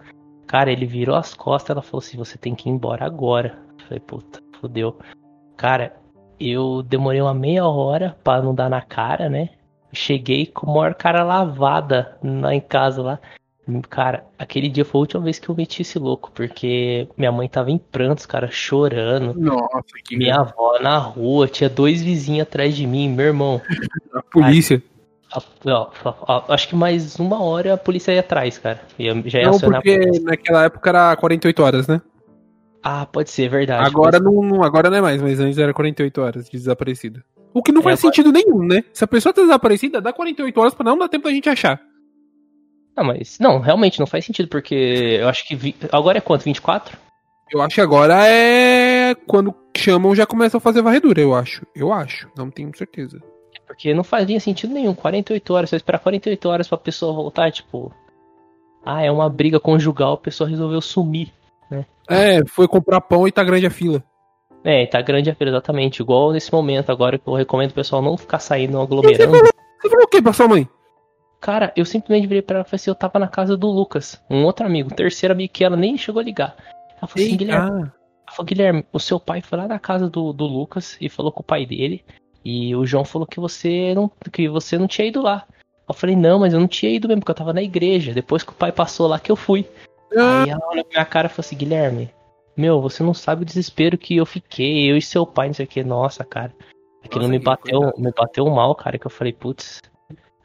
[SPEAKER 3] Cara, ele virou as costas, ela falou assim: você tem que ir embora agora. Eu falei, puta, fodeu. Cara, eu demorei uma meia hora para não dar na cara, né? Cheguei com a maior cara lavada lá em casa lá. Cara, aquele dia foi a última vez que eu meti esse louco, porque minha mãe tava em prantos, cara, chorando.
[SPEAKER 2] Nossa, que
[SPEAKER 3] Minha avó na rua, tinha dois vizinhos atrás de mim, meu irmão.
[SPEAKER 2] A polícia.
[SPEAKER 3] A- ó, acho que mais uma hora a polícia ia atrás, cara. Ia, já ia
[SPEAKER 2] Não, porque naquela época era 48 horas, né?
[SPEAKER 3] Ah, pode ser, verdade.
[SPEAKER 2] Agora não- agora não é mais, mas antes era 48 horas de desaparecido. O que não
[SPEAKER 3] É,
[SPEAKER 2] faz
[SPEAKER 3] agora-
[SPEAKER 2] sentido nenhum, né? Se a pessoa tá desaparecida, dá 48 horas pra não dar tempo da gente achar.
[SPEAKER 3] Não, mas. Não, realmente não faz sentido, porque eu acho que. vi- Agora é quanto? 24?
[SPEAKER 2] Eu acho que agora é. Quando chamam já começam a fazer varredura, eu acho. Eu acho, não tenho certeza.
[SPEAKER 3] Porque não fazia sentido nenhum. 48 horas, eu esperar 48 horas pra pessoa voltar, tipo. Ah, é uma briga conjugal, a pessoa resolveu sumir.
[SPEAKER 2] É, foi comprar pão e tá grande a fila.
[SPEAKER 3] É, e tá grande a feira, exatamente. Igual nesse momento agora que eu recomendo o pessoal não ficar saindo aglomerando.
[SPEAKER 2] Você falou o quê pra sua mãe?
[SPEAKER 3] Cara, eu simplesmente virei pra ela e falei assim: eu tava na casa do Lucas, um outro amigo, um terceiro amigo que ela nem chegou a ligar. Ela falou assim: Guilherme, Ela falou, Guilherme, o seu pai foi lá na casa do, do Lucas e falou com o pai dele. E o João falou que você não, que você não tinha ido lá. Eu falei, não, mas eu não tinha ido mesmo, porque eu tava na igreja. Depois que o pai passou lá que eu fui.
[SPEAKER 2] ah,
[SPEAKER 3] Aí ela olhou pra minha cara e falou assim, Guilherme, meu, você não sabe o desespero que eu fiquei, eu e seu pai, não sei o que. Nossa, cara. Aquilo
[SPEAKER 2] Nossa,
[SPEAKER 3] me bateu,
[SPEAKER 2] coitado.
[SPEAKER 3] me bateu mal, cara, que eu falei, putz,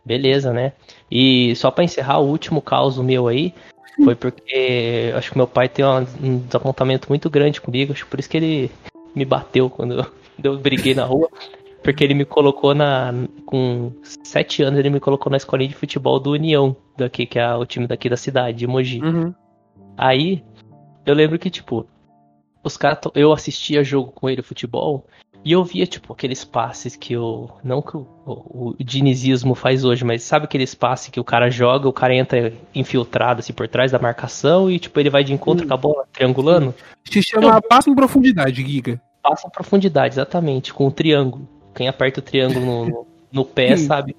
[SPEAKER 3] beleza, né? E só pra encerrar o último caos meu aí, foi porque acho que meu pai tem um desapontamento muito grande comigo, acho que por isso que ele me bateu quando eu, quando eu briguei na rua. Porque ele me colocou na. Com sete anos, ele me colocou na escolinha de futebol do União, daqui, que é o time daqui da cidade, de Mogi.
[SPEAKER 2] uhum.
[SPEAKER 3] Aí, eu lembro que, tipo, os caras. Eu assistia jogo com ele, futebol, e eu via, tipo, aqueles passes que eu. Não que o, o, o dinizismo faz hoje, mas sabe aqueles passes que o cara joga, o cara entra infiltrado, assim, por trás da marcação, e, tipo, ele vai de encontro com a bola, triangulando?
[SPEAKER 2] Se chama passo em profundidade, Giga.
[SPEAKER 3] Passa em profundidade, exatamente, com o triângulo. Quem aperta o triângulo no, no, no pé, sabe?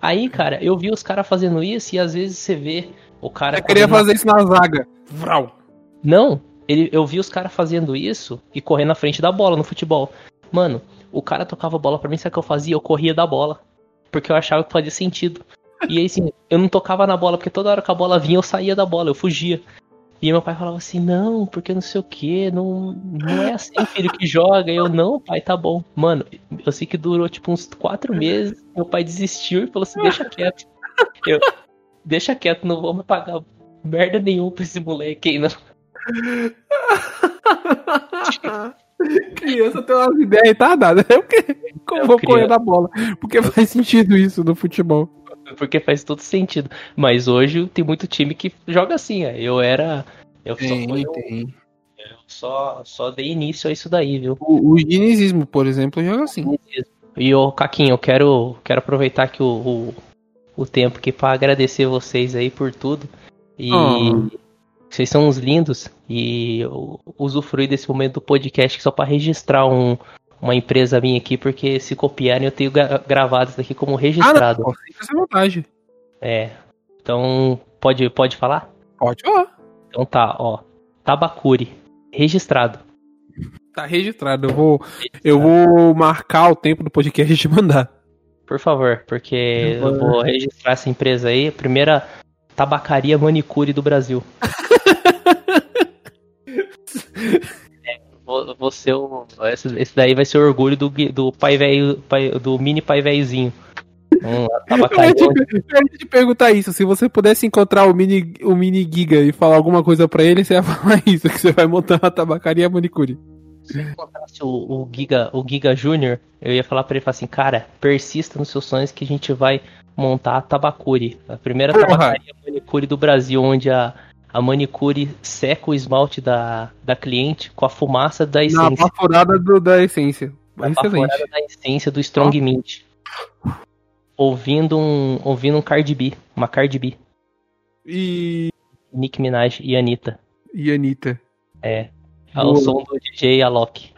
[SPEAKER 3] Aí, cara, eu vi os caras fazendo isso, e às vezes você vê o cara.
[SPEAKER 2] Eu queria
[SPEAKER 3] correndo na
[SPEAKER 2] fazer isso na zaga. Vral.
[SPEAKER 3] Não, ele, eu vi os caras fazendo isso e correndo na frente da bola no futebol. Mano, o cara tocava a bola pra mim, sabe o que eu fazia? Eu corria da bola. Porque eu achava que fazia sentido. E aí, assim, eu não tocava na bola, porque toda hora que a bola vinha, eu saía da bola, eu fugia. E meu pai falava assim, não, porque não sei o que, não, não é assim, filho, que joga. E eu, não, pai, tá bom. Mano, eu sei que durou tipo uns quatro meses, meu pai desistiu e falou assim, deixa quieto. Eu, deixa quieto, não vou me pagar merda nenhuma pra esse moleque aí, não.
[SPEAKER 2] Criança tem umas ideias retardadas. Eu que como
[SPEAKER 3] Eu
[SPEAKER 2] vou correr da bola. Porque faz sentido isso no futebol.
[SPEAKER 3] Porque faz todo sentido. Mas hoje tem muito time que joga assim. é. Eu era. Eu só,
[SPEAKER 2] Tem,
[SPEAKER 3] eu,
[SPEAKER 2] tem.
[SPEAKER 3] eu só, só dei início a isso daí, viu?
[SPEAKER 2] O, o dinizismo, por exemplo, joga assim.
[SPEAKER 3] E ô, Caquinho, eu quero, quero aproveitar que o, o, o tempo aqui pra agradecer vocês aí por tudo. E
[SPEAKER 2] Oh.
[SPEAKER 3] vocês são uns lindos. E eu usufruir desse momento do podcast só pra registrar um, uma empresa minha aqui, porque se copiarem eu tenho gra- gravado isso daqui como
[SPEAKER 2] Ah,
[SPEAKER 3] registrado.
[SPEAKER 2] não, fica essa vontade.
[SPEAKER 3] É. Então, pode, pode falar?
[SPEAKER 2] Pode, ó.
[SPEAKER 3] Então tá, ó. Tabacuri. Registrado.
[SPEAKER 2] Tá registrado. Eu vou, eu vou marcar o tempo do podcast e te mandar.
[SPEAKER 3] Por favor, porque
[SPEAKER 2] Eu
[SPEAKER 3] eu
[SPEAKER 2] vou-
[SPEAKER 3] vou registrar essa empresa aí, a primeira tabacaria manicure do Brasil. É, ser o, esse, esse daí vai ser o orgulho do, do pai velho, pai- do mini pai velhozinho. Hum,
[SPEAKER 2] Eu ia,
[SPEAKER 3] tabacaria
[SPEAKER 2] te, eu ia te perguntar isso. Se você pudesse encontrar o mini, o mini Giga e falar alguma coisa pra ele, você ia falar isso, que você vai montar uma tabacaria manicure.
[SPEAKER 3] se eu encontrasse o, o Giga, o Giga Júnior, eu ia falar pra ele falar assim, cara, persista nos seus sonhos que a gente vai montar a Tabacuri. A primeira
[SPEAKER 2] Porra.
[SPEAKER 3] tabacaria manicure do Brasil, onde a, a manicure seca o esmalte da, da cliente com a fumaça da
[SPEAKER 2] Na
[SPEAKER 3] essência.
[SPEAKER 2] baforada do- da essência.
[SPEAKER 3] a
[SPEAKER 2] Excelente.
[SPEAKER 3] baforada da essência do Strong Mint. Ouvindo um, ouvindo um Cardi B, uma Cardi B,
[SPEAKER 2] E,
[SPEAKER 3] Nick Minaj e Anitta.
[SPEAKER 2] e Anitta.
[SPEAKER 3] É.
[SPEAKER 2] Boa.
[SPEAKER 3] Ao som do DJ Alok.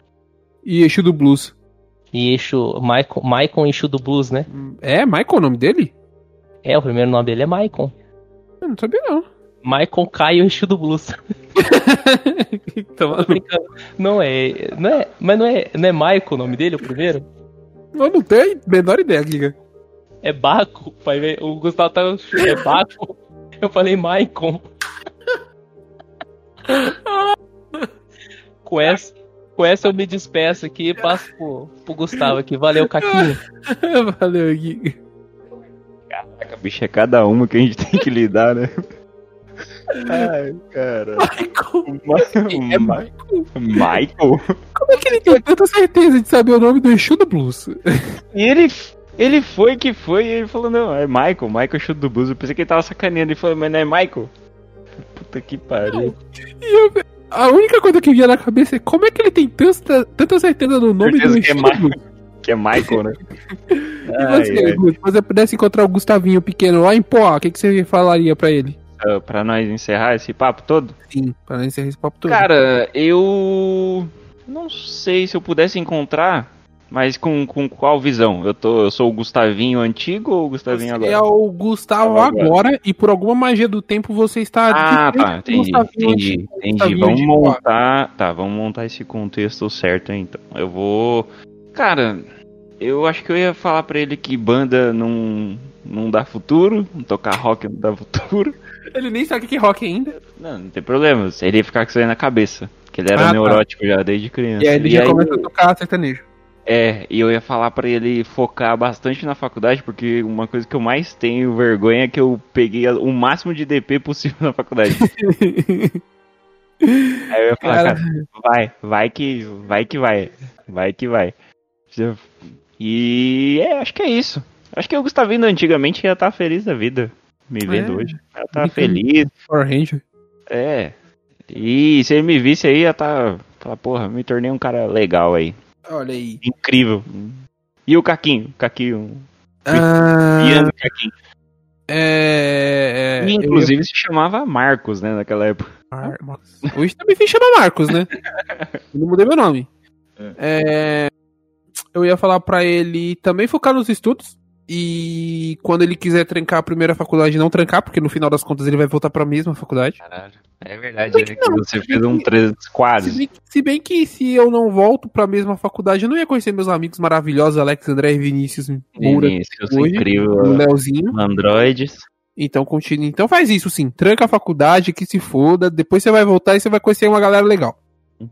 [SPEAKER 2] E Eixo do Blues.
[SPEAKER 3] E Exu, Maicon, Maicon Exu do Blues, né?
[SPEAKER 2] É, Michael o nome dele?
[SPEAKER 3] É, o primeiro nome dele é Maicon.
[SPEAKER 2] Eu não sabia não.
[SPEAKER 3] Maicon Caio Exu do Blues. Tô brincando. Não é, não é, mas não é, não é Maicon o nome dele, o primeiro?
[SPEAKER 2] eu não tenho a menor ideia, Giga.
[SPEAKER 3] É Baco, pai, o Gustavo tá, é Baco. Eu falei Maicon. Com essa, com essa eu me despeço aqui e passo pro, pro Gustavo aqui. Valeu, Caquinho.
[SPEAKER 2] Valeu, Giga.
[SPEAKER 1] Caraca, bicho, é cada uma que a gente tem que lidar, né? Ai, cara.
[SPEAKER 2] É
[SPEAKER 1] Ma- Michael?
[SPEAKER 2] Como é que ele tem tanta certeza de saber o nome do Exu do Blues?
[SPEAKER 1] E ele, ele foi que foi e ele falou, não, é Michael, Michael chute do blues. Eu pensei que ele tava sacaneando. Ele falou, mas não é Michael? Puta que pariu.
[SPEAKER 2] E eu- a única coisa que vinha na cabeça é como é que ele tem tanta, tanta certeza no nome
[SPEAKER 1] Certeza
[SPEAKER 2] do
[SPEAKER 1] que é
[SPEAKER 2] Exu do
[SPEAKER 1] Michael.
[SPEAKER 2] Blues?
[SPEAKER 1] Que é Michael, né?
[SPEAKER 2] E
[SPEAKER 1] Ai,
[SPEAKER 2] você,
[SPEAKER 1] ai.
[SPEAKER 2] Gu, se você pudesse encontrar o Gustavinho pequeno lá em Poá, o que, que você falaria pra ele?
[SPEAKER 1] Pra nós encerrar esse papo todo.
[SPEAKER 2] Sim, pra não encerrar esse papo todo.
[SPEAKER 1] Cara, eu não sei se eu pudesse encontrar, mas com, com qual visão? Eu, tô, eu sou o Gustavinho antigo ou o Gustavinho
[SPEAKER 2] Você
[SPEAKER 1] agora?
[SPEAKER 2] é o Gustavo
[SPEAKER 1] Agora.
[SPEAKER 2] agora. e por alguma magia do tempo você está
[SPEAKER 1] Ah, tá, entendi, entendi,
[SPEAKER 2] antigo,
[SPEAKER 1] entendi. Vamos montar, tá, vamos montar esse contexto certo então. Eu vou, cara, eu acho que eu ia falar pra ele que banda não não dá futuro, tocar rock não dá futuro.
[SPEAKER 2] Ele nem sabe o que é rock ainda.
[SPEAKER 1] Não, não tem problema, ele ia ficar com isso aí na cabeça, que ele era
[SPEAKER 2] Ah, tá.
[SPEAKER 1] neurótico já desde criança.
[SPEAKER 2] E aí ele
[SPEAKER 1] E
[SPEAKER 2] já
[SPEAKER 1] aí-
[SPEAKER 2] começa a tocar sertanejo.
[SPEAKER 1] É, e eu ia falar pra ele focar bastante na faculdade, porque uma coisa que eu mais tenho vergonha é que eu peguei o máximo de DP possível na faculdade. Aí eu ia falar,
[SPEAKER 2] Cara.
[SPEAKER 1] cara, vai, vai que vai que vai, vai que vai. E é, acho que é isso. Acho que o Gustavinho antigamente ia estar feliz da vida, me vendo
[SPEAKER 2] É.
[SPEAKER 1] hoje. Ia tá feliz,
[SPEAKER 2] Power Ranger.
[SPEAKER 1] é. E se ele me visse aí, ia tá, falar, porra, me tornei um cara legal aí,
[SPEAKER 2] Olha aí.
[SPEAKER 1] incrível. E o Caquinho, Caquinho,
[SPEAKER 2] Ah,
[SPEAKER 1] piano Caquinho.
[SPEAKER 2] é, é,
[SPEAKER 1] E, inclusive se chamava Marcos, né, naquela época.
[SPEAKER 2] eu Marcos. Hoje também se chama Marcos, né? Eu não mudei meu nome. É, eu ia falar pra ele também focar nos estudos. E quando ele quiser trancar a primeira faculdade, não trancar, porque no final das contas ele vai voltar pra mesma faculdade.
[SPEAKER 1] Caralho, é verdade,
[SPEAKER 2] é que
[SPEAKER 1] né, que
[SPEAKER 2] não?
[SPEAKER 1] você fez um 3
[SPEAKER 2] Se
[SPEAKER 1] quase.
[SPEAKER 2] bem, se bem que se eu não volto pra mesma faculdade, eu não ia conhecer meus amigos maravilhosos, Alex, André e Vinícius Moura,
[SPEAKER 1] Vinícius,
[SPEAKER 2] hoje,
[SPEAKER 1] incrível,
[SPEAKER 2] Leozinho.
[SPEAKER 1] Androids.
[SPEAKER 2] Então continua. Então faz isso sim. Tranca a faculdade, que se foda. Depois você vai voltar e você vai conhecer uma galera legal.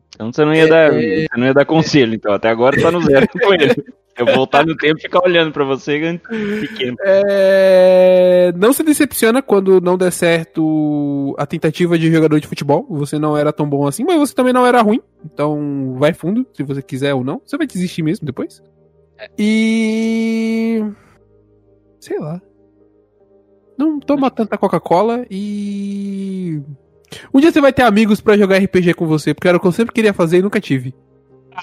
[SPEAKER 1] Então você não ia
[SPEAKER 2] É,
[SPEAKER 1] dar,
[SPEAKER 2] é.
[SPEAKER 1] você não ia dar conselho, então. Até agora tá no zero com ele. Eu voltar no tempo e ficar olhando pra você pequeno.
[SPEAKER 2] É, Não se decepciona quando não der certo a tentativa de jogador de futebol. Você não era tão bom assim, mas você também não era ruim. Então vai fundo, se você quiser ou não. Você vai desistir mesmo depois. E. Sei lá. Não toma tanta Coca-Cola e. Um dia você vai ter amigos pra jogar RPG com você, porque era o que eu sempre queria fazer e nunca tive.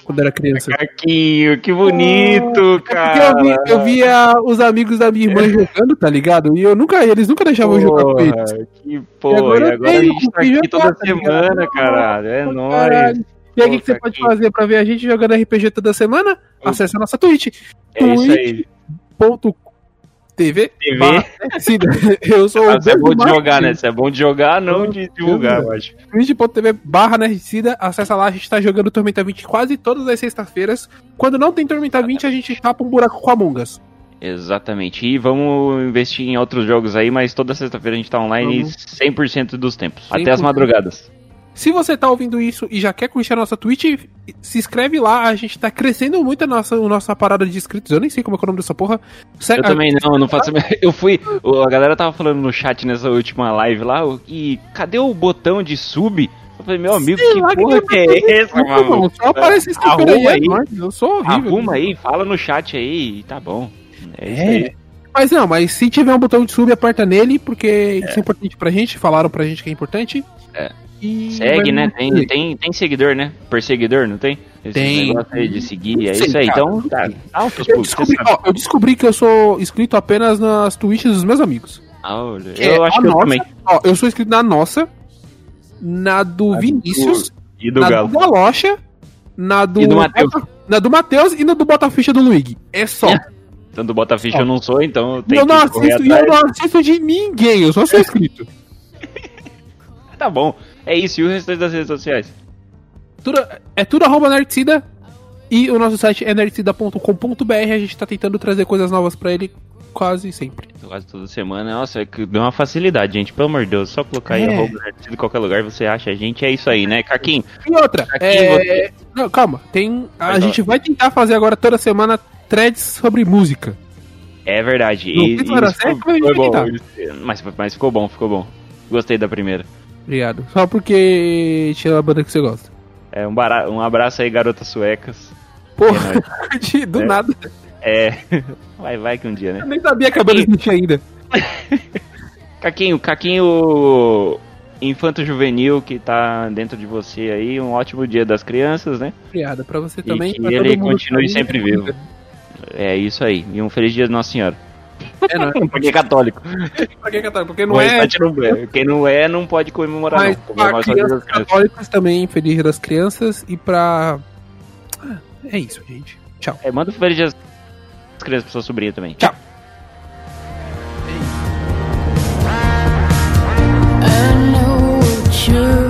[SPEAKER 2] Quando era criança.
[SPEAKER 1] Caquinho, que bonito,
[SPEAKER 2] porque
[SPEAKER 1] cara.
[SPEAKER 2] eu, vi- eu via os amigos da minha irmã jogando, tá ligado? E eu nunca, eles nunca deixavam eu jogar com eles.
[SPEAKER 1] Porra, que porra.
[SPEAKER 2] agora
[SPEAKER 1] E agora a gente tá aqui toda
[SPEAKER 2] tá ligado?
[SPEAKER 1] semana, caralho. É nóis.
[SPEAKER 2] Caralho. E aí, o que, que você pode fazer pra ver a gente jogando RPG toda semana? Acesse a nossa Twitch.
[SPEAKER 1] É isso aí.
[SPEAKER 2] TV.
[SPEAKER 1] TV.
[SPEAKER 2] barra Nerdcida. Eu sou o
[SPEAKER 1] Você é bom de jogar, né? Você é bom de jogar, não de divulgar, eu acho.
[SPEAKER 2] twitch.tv barra Nerdcida, acessa lá, a gente tá jogando Tormenta 20 quase todas as sextas-feiras. Quando não tem Tormenta 20, a gente tapa um buraco com a Mongas.
[SPEAKER 1] Exatamente. E vamos investir em outros jogos aí, mas toda sexta-feira a gente tá online
[SPEAKER 2] Vamos.
[SPEAKER 1] 100% dos tempos. Até as
[SPEAKER 2] 100%.
[SPEAKER 1] madrugadas.
[SPEAKER 2] Se você tá ouvindo isso e já quer curtir a nossa Twitch, se inscreve lá, a gente tá crescendo muito a nossa, a nossa parada de inscritos. Eu nem sei como é, é o nome dessa porra. Se-
[SPEAKER 1] Eu também não, eu não faço. Eu fui. A galera tava falando no chat nessa última live lá, e cadê o botão de sub? Eu falei, meu amigo,
[SPEAKER 2] Sei
[SPEAKER 1] que
[SPEAKER 2] lá, que
[SPEAKER 1] porra que é essa, mano?
[SPEAKER 2] só aparece esse
[SPEAKER 1] Arruma
[SPEAKER 2] aí,
[SPEAKER 1] aí.
[SPEAKER 2] é nóis, Eu sou horrível.
[SPEAKER 1] Arruma aí, fala no chat aí, e tá bom. É isso aí.
[SPEAKER 2] É. Mas não, mas se tiver um botão de sub, aperta nele, porque isso é importante pra gente, falaram pra gente que é importante.
[SPEAKER 1] É.
[SPEAKER 2] E
[SPEAKER 1] Segue, né? Tem, tem, tem seguidor, né? Perseguidor, não tem? Esse
[SPEAKER 2] Tem.
[SPEAKER 1] negócio aí de seguir, é
[SPEAKER 2] Sim,
[SPEAKER 1] isso aí.
[SPEAKER 2] cara.
[SPEAKER 1] Então, tá. Outros
[SPEAKER 2] Eu descobri, ó, eu descobri que eu sou inscrito apenas nas Twitches dos meus amigos.
[SPEAKER 1] Ah, olha,
[SPEAKER 2] Que é
[SPEAKER 1] Eu acho que eu
[SPEAKER 2] nossa,
[SPEAKER 1] também.
[SPEAKER 2] Ó, eu sou inscrito na nossa, na do
[SPEAKER 1] A do-
[SPEAKER 2] Vinícius,
[SPEAKER 1] E do
[SPEAKER 2] na
[SPEAKER 1] Galo.
[SPEAKER 2] do Galocha, na do.
[SPEAKER 1] E do Matheus.
[SPEAKER 2] Na do Matheus e na do Botaficha do Luigi. É só.
[SPEAKER 1] Tanto do Botaficha eu não sou, então eu tenho
[SPEAKER 2] eu não assisto, eu não assisto de ninguém, eu só sou inscrito.
[SPEAKER 1] Tá bom. É isso, e o restante das redes sociais?
[SPEAKER 2] tudo, é tudo arroba Nerdcida. E o nosso site é nerdcida.com.br. A gente tá tentando trazer coisas novas pra ele quase sempre.
[SPEAKER 1] Quase toda semana. Nossa, é que deu uma facilidade, gente. Pelo amor de Deus, só colocar aí
[SPEAKER 2] É.
[SPEAKER 1] arroba Nerdcida em qualquer lugar você acha a gente. É isso aí, né, Caquinho?
[SPEAKER 2] E outra, é... Não, calma, tem. A
[SPEAKER 1] Vai,
[SPEAKER 2] gente vai tentar fazer agora toda semana threads sobre música.
[SPEAKER 1] É verdade.
[SPEAKER 2] Não
[SPEAKER 1] E, isso
[SPEAKER 2] certo,
[SPEAKER 1] foi, foi bom. Mas, mas ficou bom, ficou bom. Gostei da primeira.
[SPEAKER 2] Obrigado. Só porque tinha a banda que você gosta.
[SPEAKER 1] É, um, bara... um abraço aí, garotas suecas.
[SPEAKER 2] Porra,
[SPEAKER 1] É
[SPEAKER 2] do
[SPEAKER 1] É.
[SPEAKER 2] nada.
[SPEAKER 1] É. Vai, vai que um dia, né?
[SPEAKER 2] Eu nem sabia que a banda existia ainda.
[SPEAKER 1] Caquinho, Caquinho Infanto Juvenil que tá dentro de você aí. Um ótimo dia das crianças, né?
[SPEAKER 2] Obrigado pra você
[SPEAKER 1] E
[SPEAKER 2] também.
[SPEAKER 1] que
[SPEAKER 2] pra
[SPEAKER 1] ele continue
[SPEAKER 2] que tá
[SPEAKER 1] sempre vivo. É isso aí. E um feliz dia Nossa Senhora.
[SPEAKER 2] É, não,
[SPEAKER 1] Porque é católico.
[SPEAKER 2] pra que católico? Porque não
[SPEAKER 1] O
[SPEAKER 2] é.
[SPEAKER 1] é. Quem não é, não pode comemorar,
[SPEAKER 2] Mas
[SPEAKER 1] não. Comemorar o
[SPEAKER 2] crianças
[SPEAKER 1] das crianças.
[SPEAKER 2] católicas também, Feliz Dia das Crianças. E pra. Ah, é isso, gente. Tchau.
[SPEAKER 1] É, manda um feliz dia das crianças pra sua sobrinha também.
[SPEAKER 2] Tchau.
[SPEAKER 4] I know what you're